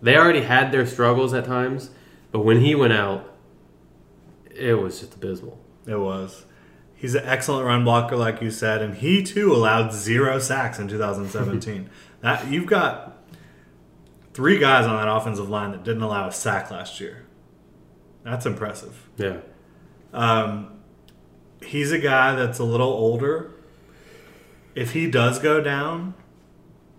[SPEAKER 2] They already had their struggles at times, but when he went out, it was just abysmal.
[SPEAKER 1] It was. He's an excellent run blocker, like you said, and he too allowed zero sacks in 2017. *laughs* that you've got three guys on that offensive line that didn't allow a sack last year. That's impressive.
[SPEAKER 2] Yeah.
[SPEAKER 1] Um, he's a guy that's a little older. If he does go down,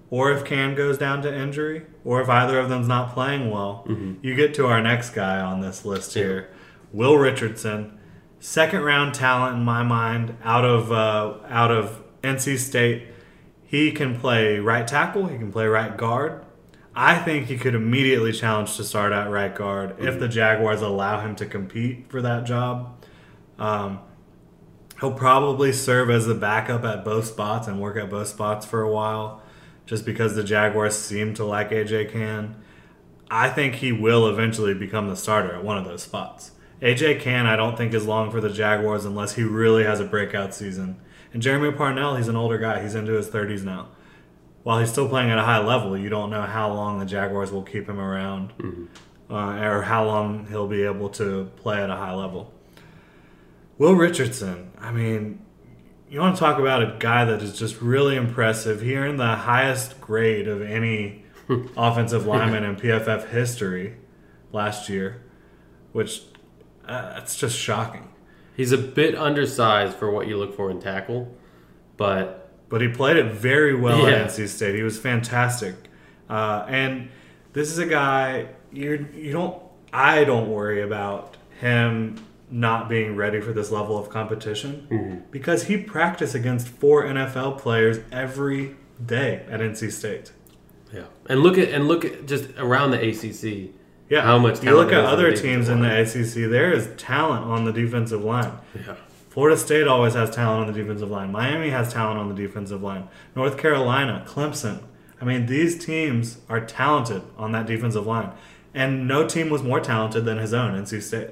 [SPEAKER 1] or if Cam goes down to injury, or if either of them's not playing well, you get to our next guy on this list here, Will Richardson, second round talent in my mind, out of uh, out of NC State. He can play right tackle. He can play right guard. I think he could immediately challenge to start at right guard if the Jaguars allow him to compete for that job. Um, he'll probably serve as the backup at both spots and work at both spots for a while, just because the Jaguars seem to like AJ Cann. I think he will eventually become the starter at one of those spots. AJ Cann, I don't think is long for the Jaguars unless he really has a breakout season. And Jeremy Parnell, he's an older guy. He's into his 30s now. While he's still playing at a high level, you don't know how long the Jaguars will keep him around uh, or how long he'll be able to play at a high level. Will Richardson, I mean, you want to talk about a guy that is just really impressive. He earned the highest grade of any *laughs* offensive lineman in PFF history last year, which uh, that's just shocking.
[SPEAKER 2] He's a bit undersized for what you look for in tackle, but
[SPEAKER 1] But he played it very well
[SPEAKER 2] Yeah.
[SPEAKER 1] at NC State. He was fantastic, uh, and this is a guy you you don't. I don't worry about him not being ready for this level of competition because he practiced against four NFL players every day at NC State.
[SPEAKER 2] yeah. And look at and look at just around the ACC.
[SPEAKER 1] Yeah,
[SPEAKER 2] How much do
[SPEAKER 1] you look at other
[SPEAKER 2] the
[SPEAKER 1] teams in the ACC. There is talent on the defensive line.
[SPEAKER 2] Yeah.
[SPEAKER 1] Florida State always has talent on the defensive line. Miami has talent on the defensive line. North Carolina, Clemson. I mean, these teams are talented on that defensive line. And no team was more talented than his own, NC State.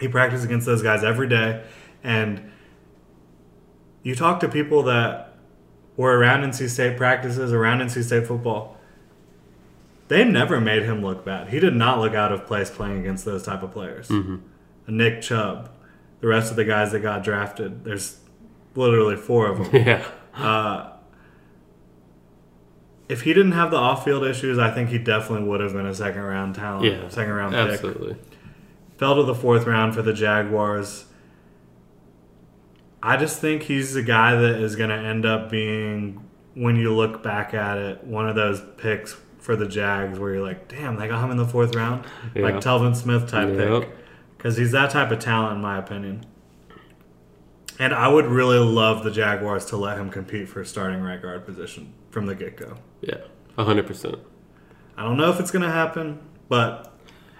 [SPEAKER 1] He practiced against those guys every day. And you talk to people that were around NC State practices, around NC State football. They never made him look bad. He did not look out of place playing against those type of players. Mm-hmm. Nick Chubb, the rest of the guys that got drafted. There's literally four of them. *laughs*
[SPEAKER 2] Yeah.
[SPEAKER 1] Uh, if he didn't have the off-field issues, I think he definitely would have been a second round talent,
[SPEAKER 2] Yeah.
[SPEAKER 1] second round pick.
[SPEAKER 2] Absolutely.
[SPEAKER 1] Fell to the fourth round for the Jaguars. I just think he's the guy that is going to end up being, when you look back at it, one of those picks for the Jags where you're like, damn, they got him in the fourth round,
[SPEAKER 2] Yeah.
[SPEAKER 1] like Telvin Smith type
[SPEAKER 2] Yep.
[SPEAKER 1] pick, because he's that type of talent in my opinion. And I would really love the Jaguars to let him compete for a starting right guard position from the get go.
[SPEAKER 2] Yeah. hundred percent.
[SPEAKER 1] I don't know if it's gonna happen, but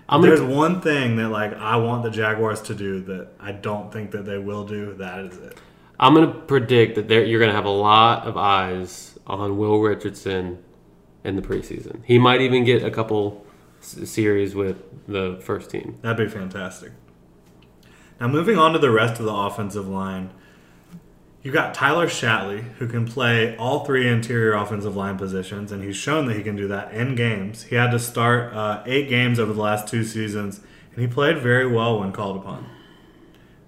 [SPEAKER 2] I'm
[SPEAKER 1] there's
[SPEAKER 2] gonna,
[SPEAKER 1] one thing that like I want the Jaguars to do that I don't think that they will do. That is it.
[SPEAKER 2] I'm gonna predict that there you're gonna have a lot of eyes on Will Richardson in the preseason. He might even get a couple series with the first team.
[SPEAKER 1] That'd be fantastic. Now moving on to the rest of the offensive line, you've got Tyler Shatley who can play all three interior offensive line positions, and he's shown that he can do that in games. He had to start uh, eight games over the last two seasons, and he played very well when called upon.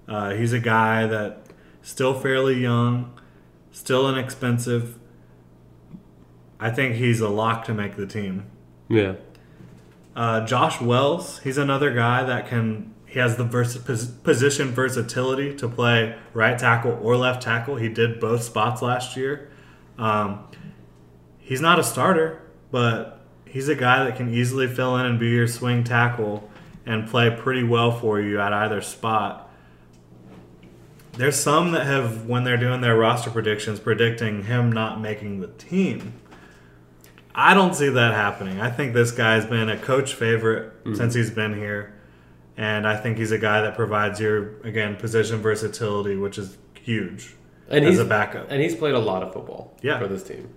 [SPEAKER 1] Uh, he's a guy that still fairly young, still inexpensive. I think he's a lock to make the team.
[SPEAKER 2] Yeah.
[SPEAKER 1] Uh, Josh Wells, he's another guy that can. He has the vers- pos- position versatility to play right tackle or left tackle. He did both spots last year. Um, he's not a starter, but he's a guy that can easily fill in and be your swing tackle and play pretty well for you at either spot. There's some that have, when they're doing their roster predictions, predicting him not making the team. I don't see that happening. I think this guy's been a coach favorite mm-hmm. since he's been here. And I think he's a guy that provides your, again, position versatility, which is huge
[SPEAKER 2] And
[SPEAKER 1] as
[SPEAKER 2] he's
[SPEAKER 1] a backup.
[SPEAKER 2] and he's played a lot of football
[SPEAKER 1] Yeah.
[SPEAKER 2] for this team.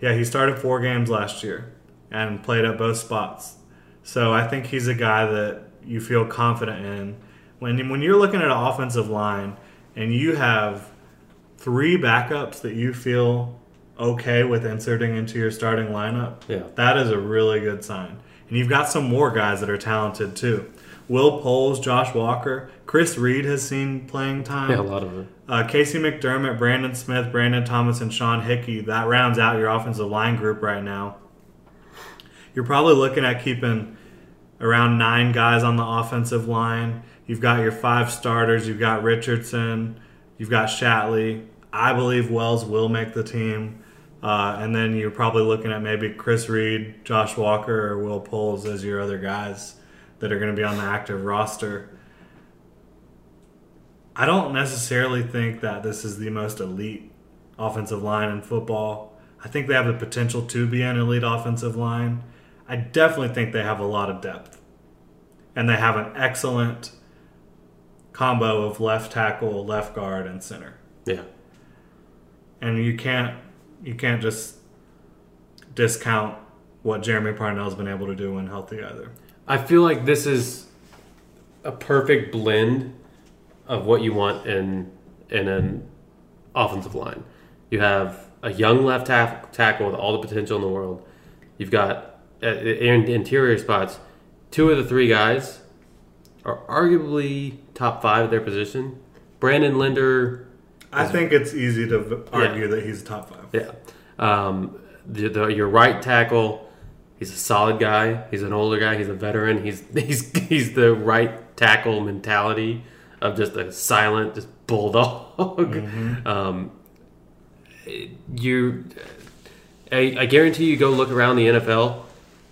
[SPEAKER 1] Yeah, he started four games last year and played at both spots. So I think he's a guy that you feel confident in. When when you're looking at an offensive line and you have three backups that you feel okay with inserting into your starting lineup,
[SPEAKER 2] Yeah.
[SPEAKER 1] that is a really good sign. And you've got some more guys that are talented too. Will Poles, Josh Walker, Chris Reed has seen playing time.
[SPEAKER 2] Yeah, a lot of it.
[SPEAKER 1] Uh, KC McDermott, Brandon Smith, Brandon Thomas, and Sean Hickey. That rounds out your offensive line group right now. You're probably looking at keeping around nine guys on the offensive line. You've got your five starters. You've got Richardson. You've got Shatley. I believe Wells will make the team. Uh, and then you're probably looking at maybe Chris Reed, Josh Walker, or Will Poles as your other guys that are going to be on the active roster. I don't necessarily think that this is the most elite offensive line in football. I think they have the potential to be an elite offensive line. I definitely think they have a lot of depth. And they have an excellent combo of left tackle, left guard, and center.
[SPEAKER 2] Yeah.
[SPEAKER 1] And you can't you can't just discount what Jeremy Parnell's been able to do when healthy either.
[SPEAKER 2] I feel like this is a perfect blend of what you want in in an offensive line. You have a young left tack, tackle with all the potential in the world. You've got uh, in interior spots. Two of the three guys are arguably top five at their position. Brandon Linder,
[SPEAKER 1] I think it's easy to argue that he's top five.
[SPEAKER 2] yeah. Um, the, the, your right tackle, he's a solid guy. He's an older guy. He's a veteran. He's *laughs* he's he's the right tackle mentality of just a silent, just bulldog. Um, you, I, I guarantee you, go look around the NFL.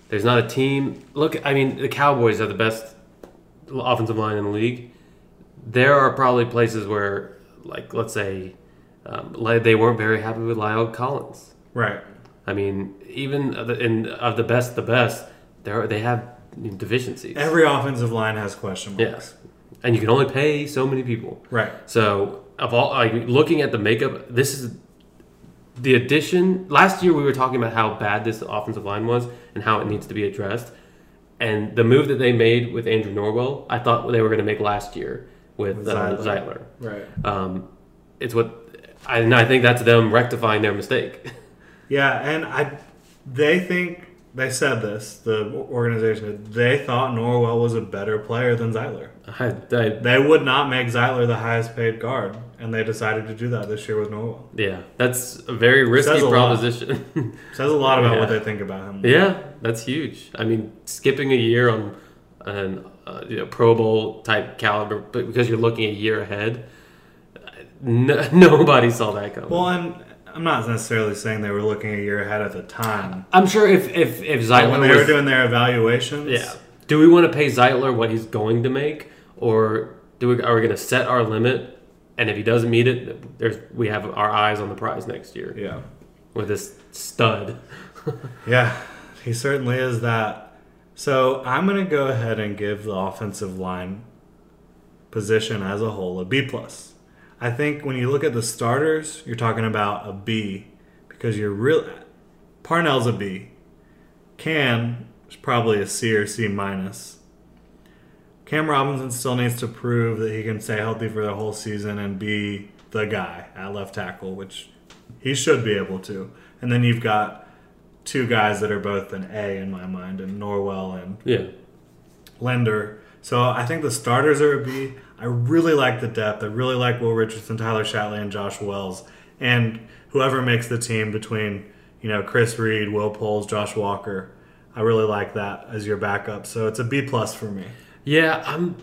[SPEAKER 2] There's not a team. Look, I mean, the Cowboys are the best offensive line in the league. There are probably places where, like, let's say, um, like they weren't very happy with La'el Collins.
[SPEAKER 1] Right.
[SPEAKER 2] I mean, even of the, in of the best, the best, there they have deficiencies.
[SPEAKER 1] Every offensive line has question marks.
[SPEAKER 2] yes, and you can only pay so many people.
[SPEAKER 1] Right.
[SPEAKER 2] So, of all like looking at the makeup, this is the addition. Last year, we were talking about how bad this offensive line was and how it needs to be addressed. And the move that they made with Andrew Norwell, I thought they were going to make last year with,
[SPEAKER 1] With
[SPEAKER 2] uh,
[SPEAKER 1] Zeitler. Right.
[SPEAKER 2] Um, it's what I, and I think that's them rectifying their mistake. *laughs*
[SPEAKER 1] Yeah, and I, they think they said this. The organization they thought Norwell was a better player than Zeitler.
[SPEAKER 2] I, I,
[SPEAKER 1] They would not make Zeitler the highest paid guard, and they decided to do that this year with Norwell.
[SPEAKER 2] yeah, that's a very risky
[SPEAKER 1] a lot.
[SPEAKER 2] proposition.
[SPEAKER 1] Says a lot about what *laughs* they think about him.
[SPEAKER 2] yeah, that's huge. I mean, skipping a year on an uh, you know, Pro Bowl type caliber, but because you're looking a year ahead, no, *laughs* nobody saw that coming.
[SPEAKER 1] Well, and I'm not necessarily saying they were looking a year ahead at the time.
[SPEAKER 2] I'm sure if if if Zeitler
[SPEAKER 1] when they
[SPEAKER 2] was,
[SPEAKER 1] were doing their evaluations,
[SPEAKER 2] yeah, do we want to pay Zeitler what he's going to make, or do we are we going to set our limit? And if he doesn't meet it, there's we have our eyes on the prize next year
[SPEAKER 1] yeah,
[SPEAKER 2] with this stud. *laughs*
[SPEAKER 1] yeah, he certainly is that. So I'm going to go ahead and give the offensive line position as a whole a B plus. I think when you look at the starters, you're talking about a B because you're real. Parnell's a B. Cann is probably a C or C minus. Cam Robinson still needs to prove that he can stay healthy for the whole season and be the guy at left tackle, which he should be able to. And then you've got two guys that are both an A in my mind, and Norwell and
[SPEAKER 2] Yeah,
[SPEAKER 1] Linder. So I think the starters are a B. I really like the depth. I really like Will Richardson, Tyler Shatley, and Josh Wells, and whoever makes the team between you know Chris Reed, Will Poles, Josh Walker. I really like that as your backup. So it's a B plus for me.
[SPEAKER 2] Yeah, I'm,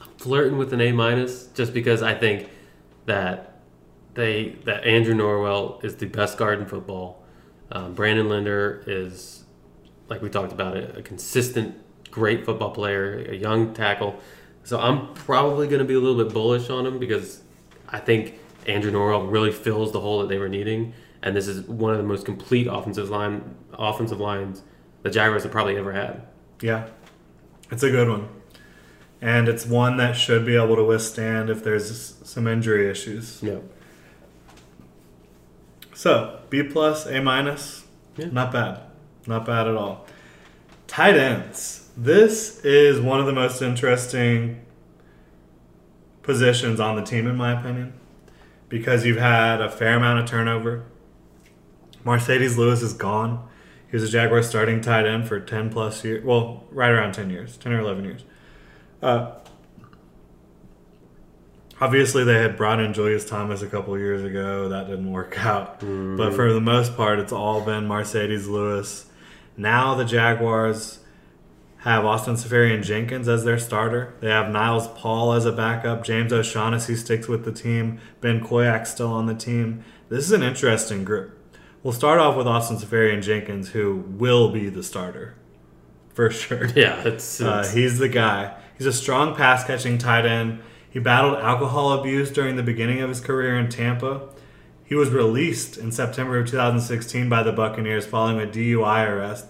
[SPEAKER 2] I'm flirting with an A minus just because I think that they that Andrew Norwell is the best guard in football. Um, Brandon Linder is, like we talked about, a, a consistent, great football player, a young tackle. So I'm probably going to be a little bit bullish on him because I think Andrew Norwell really fills the hole that they were needing, and this is one of the most complete offensive line offensive lines the Jaguars have probably ever had.
[SPEAKER 1] Yeah, it's a good one, and it's one that should be able to withstand if there's some injury issues.
[SPEAKER 2] Yeah.
[SPEAKER 1] So B plus, A minus,
[SPEAKER 2] Yeah.
[SPEAKER 1] not bad, not bad at all. Tight ends. This is one of the most interesting positions on the team, in my opinion, because you've had a fair amount of turnover. Marcedes Lewis is gone. He was a Jaguar starting tight end for 10 plus years. Well, right around 10 years, 10 or 11 years. Uh, obviously, they had brought in Julius Thomas a couple years ago. That didn't work *laughs* out. But for the most part, it's all been Marcedes Lewis. Now the Jaguars have Austin Seferian Jenkins as their starter. They have Niles Paul as a backup. James O'Shaughnessy sticks with the team. Ben Koyack still on the team. This is an interesting group. We'll start off with Austin Seferian Jenkins, who will be the starter for sure. *laughs*
[SPEAKER 2] Yeah, it's,
[SPEAKER 1] Uh, he's the guy. He's a strong pass catching tight end. He battled alcohol abuse during the beginning of his career in Tampa. He was released in September of 2016 by the Buccaneers following a DUI arrest.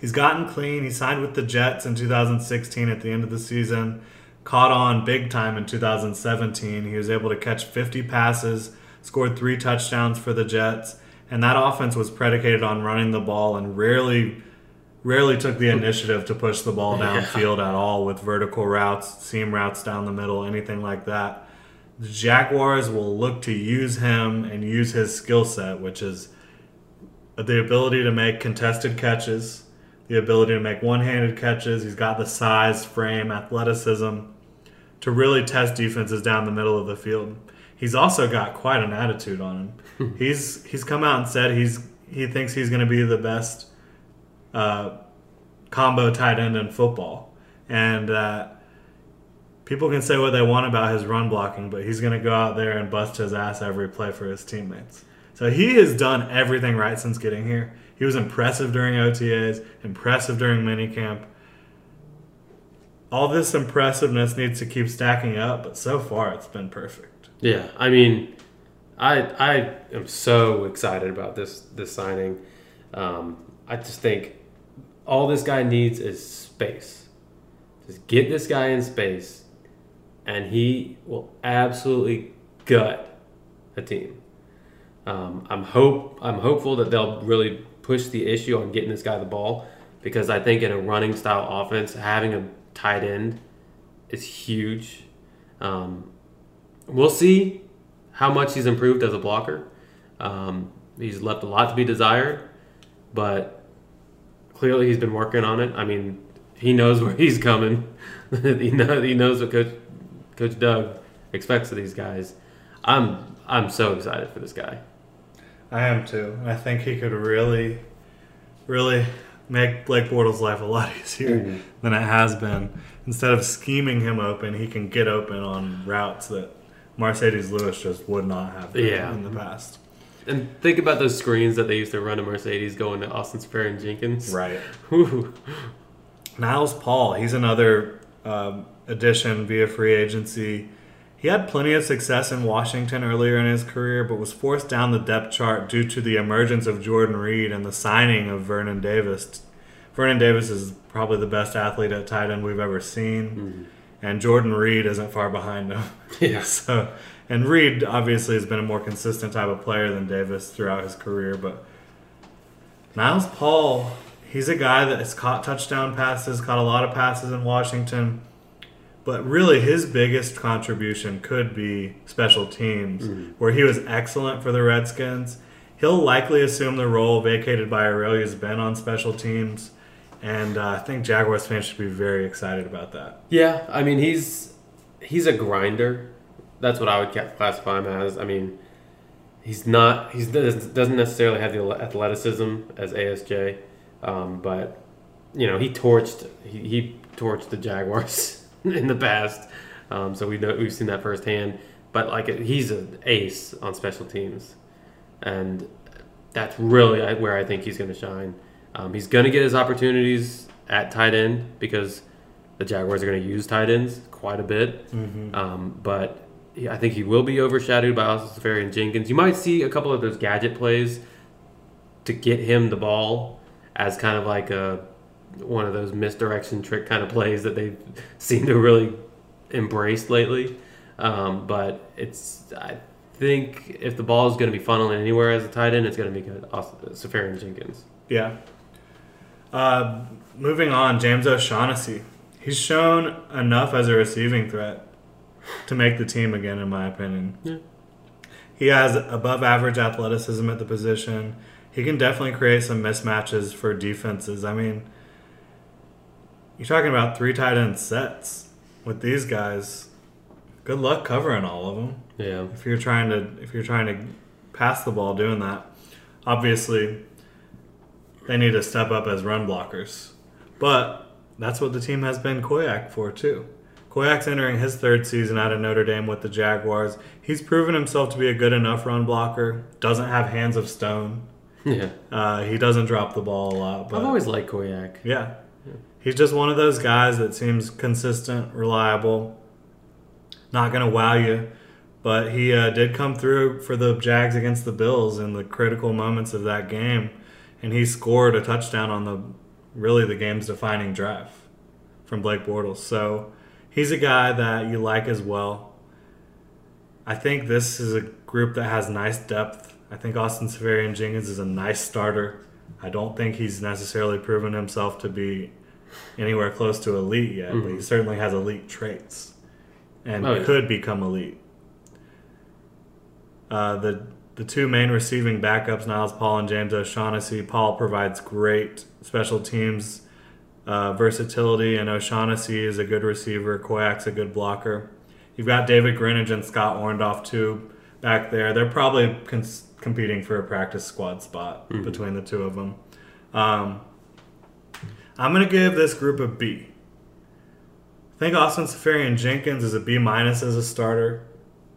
[SPEAKER 1] He's gotten clean. He signed with the Jets in 2016 at the end of the season. Caught on big time in 2017. He was able to catch 50 passes, scored three touchdowns for the Jets, and that offense was predicated on running the ball and rarely rarely took the initiative to push the ball downfield at all with vertical routes, seam routes down the middle, anything like that. The Jaguars will look to use him and use his skill set, which is the ability to make contested catches, the ability to make one handed catches. He's got the size, frame, athleticism to really test defenses down the middle of the field. He's also got quite an attitude on him. *laughs* he's he's come out and said he's he thinks he's going to be the best uh, combo tight end in football, and uh, people can say what they want about his run blocking, but he's going to go out there and bust his ass every play for his teammates. So he has done everything right since getting here. He was impressive during OTAs, impressive during minicamp. All this impressiveness needs to keep stacking up, but so far it's been perfect.
[SPEAKER 2] Yeah, I mean, I I am so excited about this this signing. Um, I just think all this guy needs is space. Just get this guy in space, and he will absolutely gut a team. Um, I'm hope I'm hopeful that they'll really push the issue on getting this guy the ball because I think in a running style offense, having a tight end is huge. Um, we'll see how much he's improved as a blocker. Um, he's left a lot to be desired, but clearly he's been working on it. I mean, he knows where he's coming. *laughs* he knows he knows what Coach Coach Doug expects of these guys. I'm I'm so excited for this guy.
[SPEAKER 1] I am too. I think he could really, really make Blake Bortles' life a lot *laughs* easier
[SPEAKER 2] Mhm.
[SPEAKER 1] than it has been. Instead of scheming him open, he can get open on routes that Marcedes Lewis just would not have
[SPEAKER 2] Yeah.
[SPEAKER 1] in the past.
[SPEAKER 2] And think about those screens that they used to run to Marcedes going to Austin Seferian Jenkins.
[SPEAKER 1] Right. *laughs*
[SPEAKER 2] Whew.
[SPEAKER 1] Niles Paul, he's another um, addition via free agency. He had plenty of success in Washington earlier in his career, but was forced down the depth chart due to the emergence of Jordan Reed and the signing of Vernon Davis. Vernon Davis is probably the best athlete at tight end we've ever seen, and Jordan Reed isn't far behind him. *laughs*
[SPEAKER 2] Yeah. *laughs*
[SPEAKER 1] So, and Reed obviously has been a more consistent type of player than Davis throughout his career, but Niles Paul, he's a guy that has caught touchdown passes, caught a lot of passes in Washington, but really his biggest contribution could be special teams, where he was excellent for the Redskins. He'll likely assume the role vacated by Arrelious Benn on special teams, and uh, I think Jaguars fans should be very excited about that.
[SPEAKER 2] Yeah, I mean he's he's a grinder. That's what I would classify him as. I mean, he's not he's doesn't necessarily have the athleticism as ASJ, um, but you know he torched he, he torched the Jaguars *laughs* in the past, um, so we know we've seen that firsthand. But like he's an ace on special teams, and that's really where I think he's going to shine. Um, he's going to get his opportunities at tight end because the Jaguars are going to use tight ends quite a bit. Um, but he, I think he will be overshadowed by Austin Seferian Jenkins. You might see a couple of those gadget plays to get him the ball as kind of like a one of those misdirection trick kind of plays that they *laughs* seem to really embrace lately. Um, but it's I think if the ball is going to be funneling anywhere as a tight end, it's going to be good. Austin, Safari and Jenkins.
[SPEAKER 1] Yeah. Uh, moving on, James O'Shaughnessy. He's shown enough as a receiving threat to make the team again, in my opinion.
[SPEAKER 2] Yeah.
[SPEAKER 1] He has above average athleticism at the position. He can definitely create some mismatches for defenses. I mean, you're talking about three tight end sets with these guys. Good luck covering all of them
[SPEAKER 2] Yeah.
[SPEAKER 1] if you're trying to if you're trying to pass the ball doing that. Obviously, they need to step up as run blockers, but that's what the team has been Koyack for too. Koyack's entering his third season out of Notre Dame with the Jaguars. He's proven himself to be a good enough run blocker. Doesn't have hands of stone.
[SPEAKER 2] Yeah.
[SPEAKER 1] Uh, he doesn't drop the ball a lot. But
[SPEAKER 2] I've always liked Koyack.
[SPEAKER 1] yeah. He's just one of those guys that seems consistent, reliable, not going to wow you. But he uh, did come through for the Jags against the Bills in the critical moments of that game. And he scored a touchdown on the really the game's defining drive from Blake Bortles. So he's a guy that you like as well. I think this is a group that has nice depth. I think Austin Seferian Jenkins is a nice starter. I don't think he's necessarily proven himself to be anywhere close to elite yet, but he certainly has elite traits and
[SPEAKER 2] Oh, yeah.
[SPEAKER 1] could become elite. Uh, the the two main receiving backups, Niles Paul and James O'Shaughnessy. Paul provides great special teams uh, versatility, and O'Shaughnessy is a good receiver. Koyack's a good blocker. You've got David Grinnage and Scott Orndoff too back there. They're probably cons- competing for a practice squad spot between the two of them. Um, I'm going to give this group a B. I think Austin Seferian Jenkins is a B minus as a starter.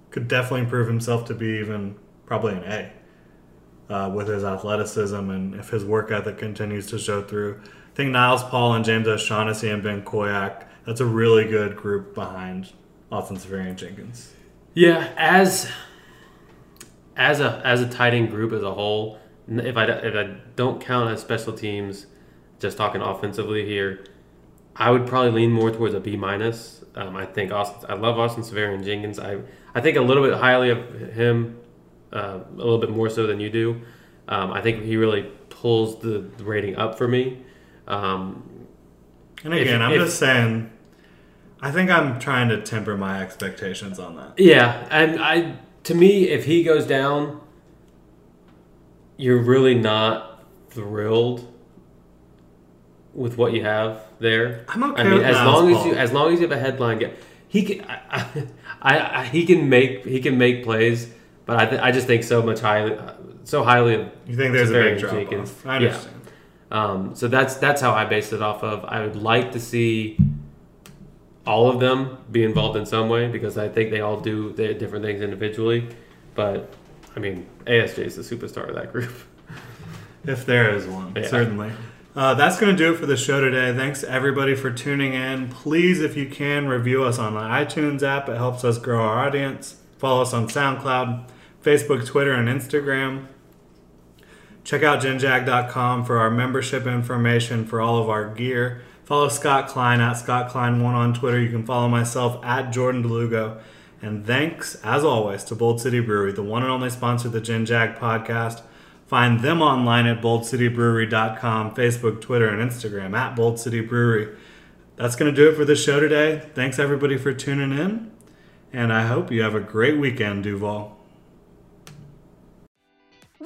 [SPEAKER 1] Could definitely prove himself to be even probably an A uh, with his athleticism and if his work ethic continues to show through. I think Niles Paul and James O'Shaughnessy and Ben Koyack, that's a really good group behind Austin Seferian Jenkins.
[SPEAKER 2] Yeah, as as a as a tight end group as a whole, if I if I don't count as special teams, just talking offensively here, I would probably lean more towards a B minus. Um, I think Austin. I love Austin Seferian Jenkins. I I think a little bit highly of him, uh, a little bit more so than you do. Um, I think he really pulls the rating up for me. Um,
[SPEAKER 1] And
[SPEAKER 2] If-
[SPEAKER 1] again, I'm
[SPEAKER 2] if-
[SPEAKER 1] just saying, I think I'm trying to temper my expectations on that.
[SPEAKER 2] Yeah, and I to me, if he goes down, you're really not thrilled with what you have there.
[SPEAKER 1] I'm okay
[SPEAKER 2] I mean,
[SPEAKER 1] with
[SPEAKER 2] as long as you as long as you have a headline get he can I, *laughs* I, I he can make he can make plays, but I th- I just think so much highly so highly
[SPEAKER 1] You think there's a big drop off. I
[SPEAKER 2] Yeah. Um, so that's that's how I based it off of. I would like to see all of them be involved in some way because I think they all do different things individually. But I mean, ASJ is the superstar of that group. *laughs*
[SPEAKER 1] If there is one,
[SPEAKER 2] Yeah.
[SPEAKER 1] certainly. Uh, that's going to do it for the show today. Thanks everybody for tuning in. Please, if you can, review us on the iTunes app. It helps us grow our audience. Follow us on SoundCloud, Facebook, Twitter, and Instagram. Check out genjag.com for our membership information for all of our gear. Follow Scott Klein at Scott Klein1 on Twitter. You can follow myself at Jordan DeLugo. And thanks, as always, to Bold City Brewery, the one and only sponsor of the GenJag podcast. Find them online at boldcitybrewery.com, Facebook, Twitter, and Instagram at Bold City Brewery. That's going to do it for the show today. Thanks, everybody, for tuning in. And I hope you have a great weekend, Duval.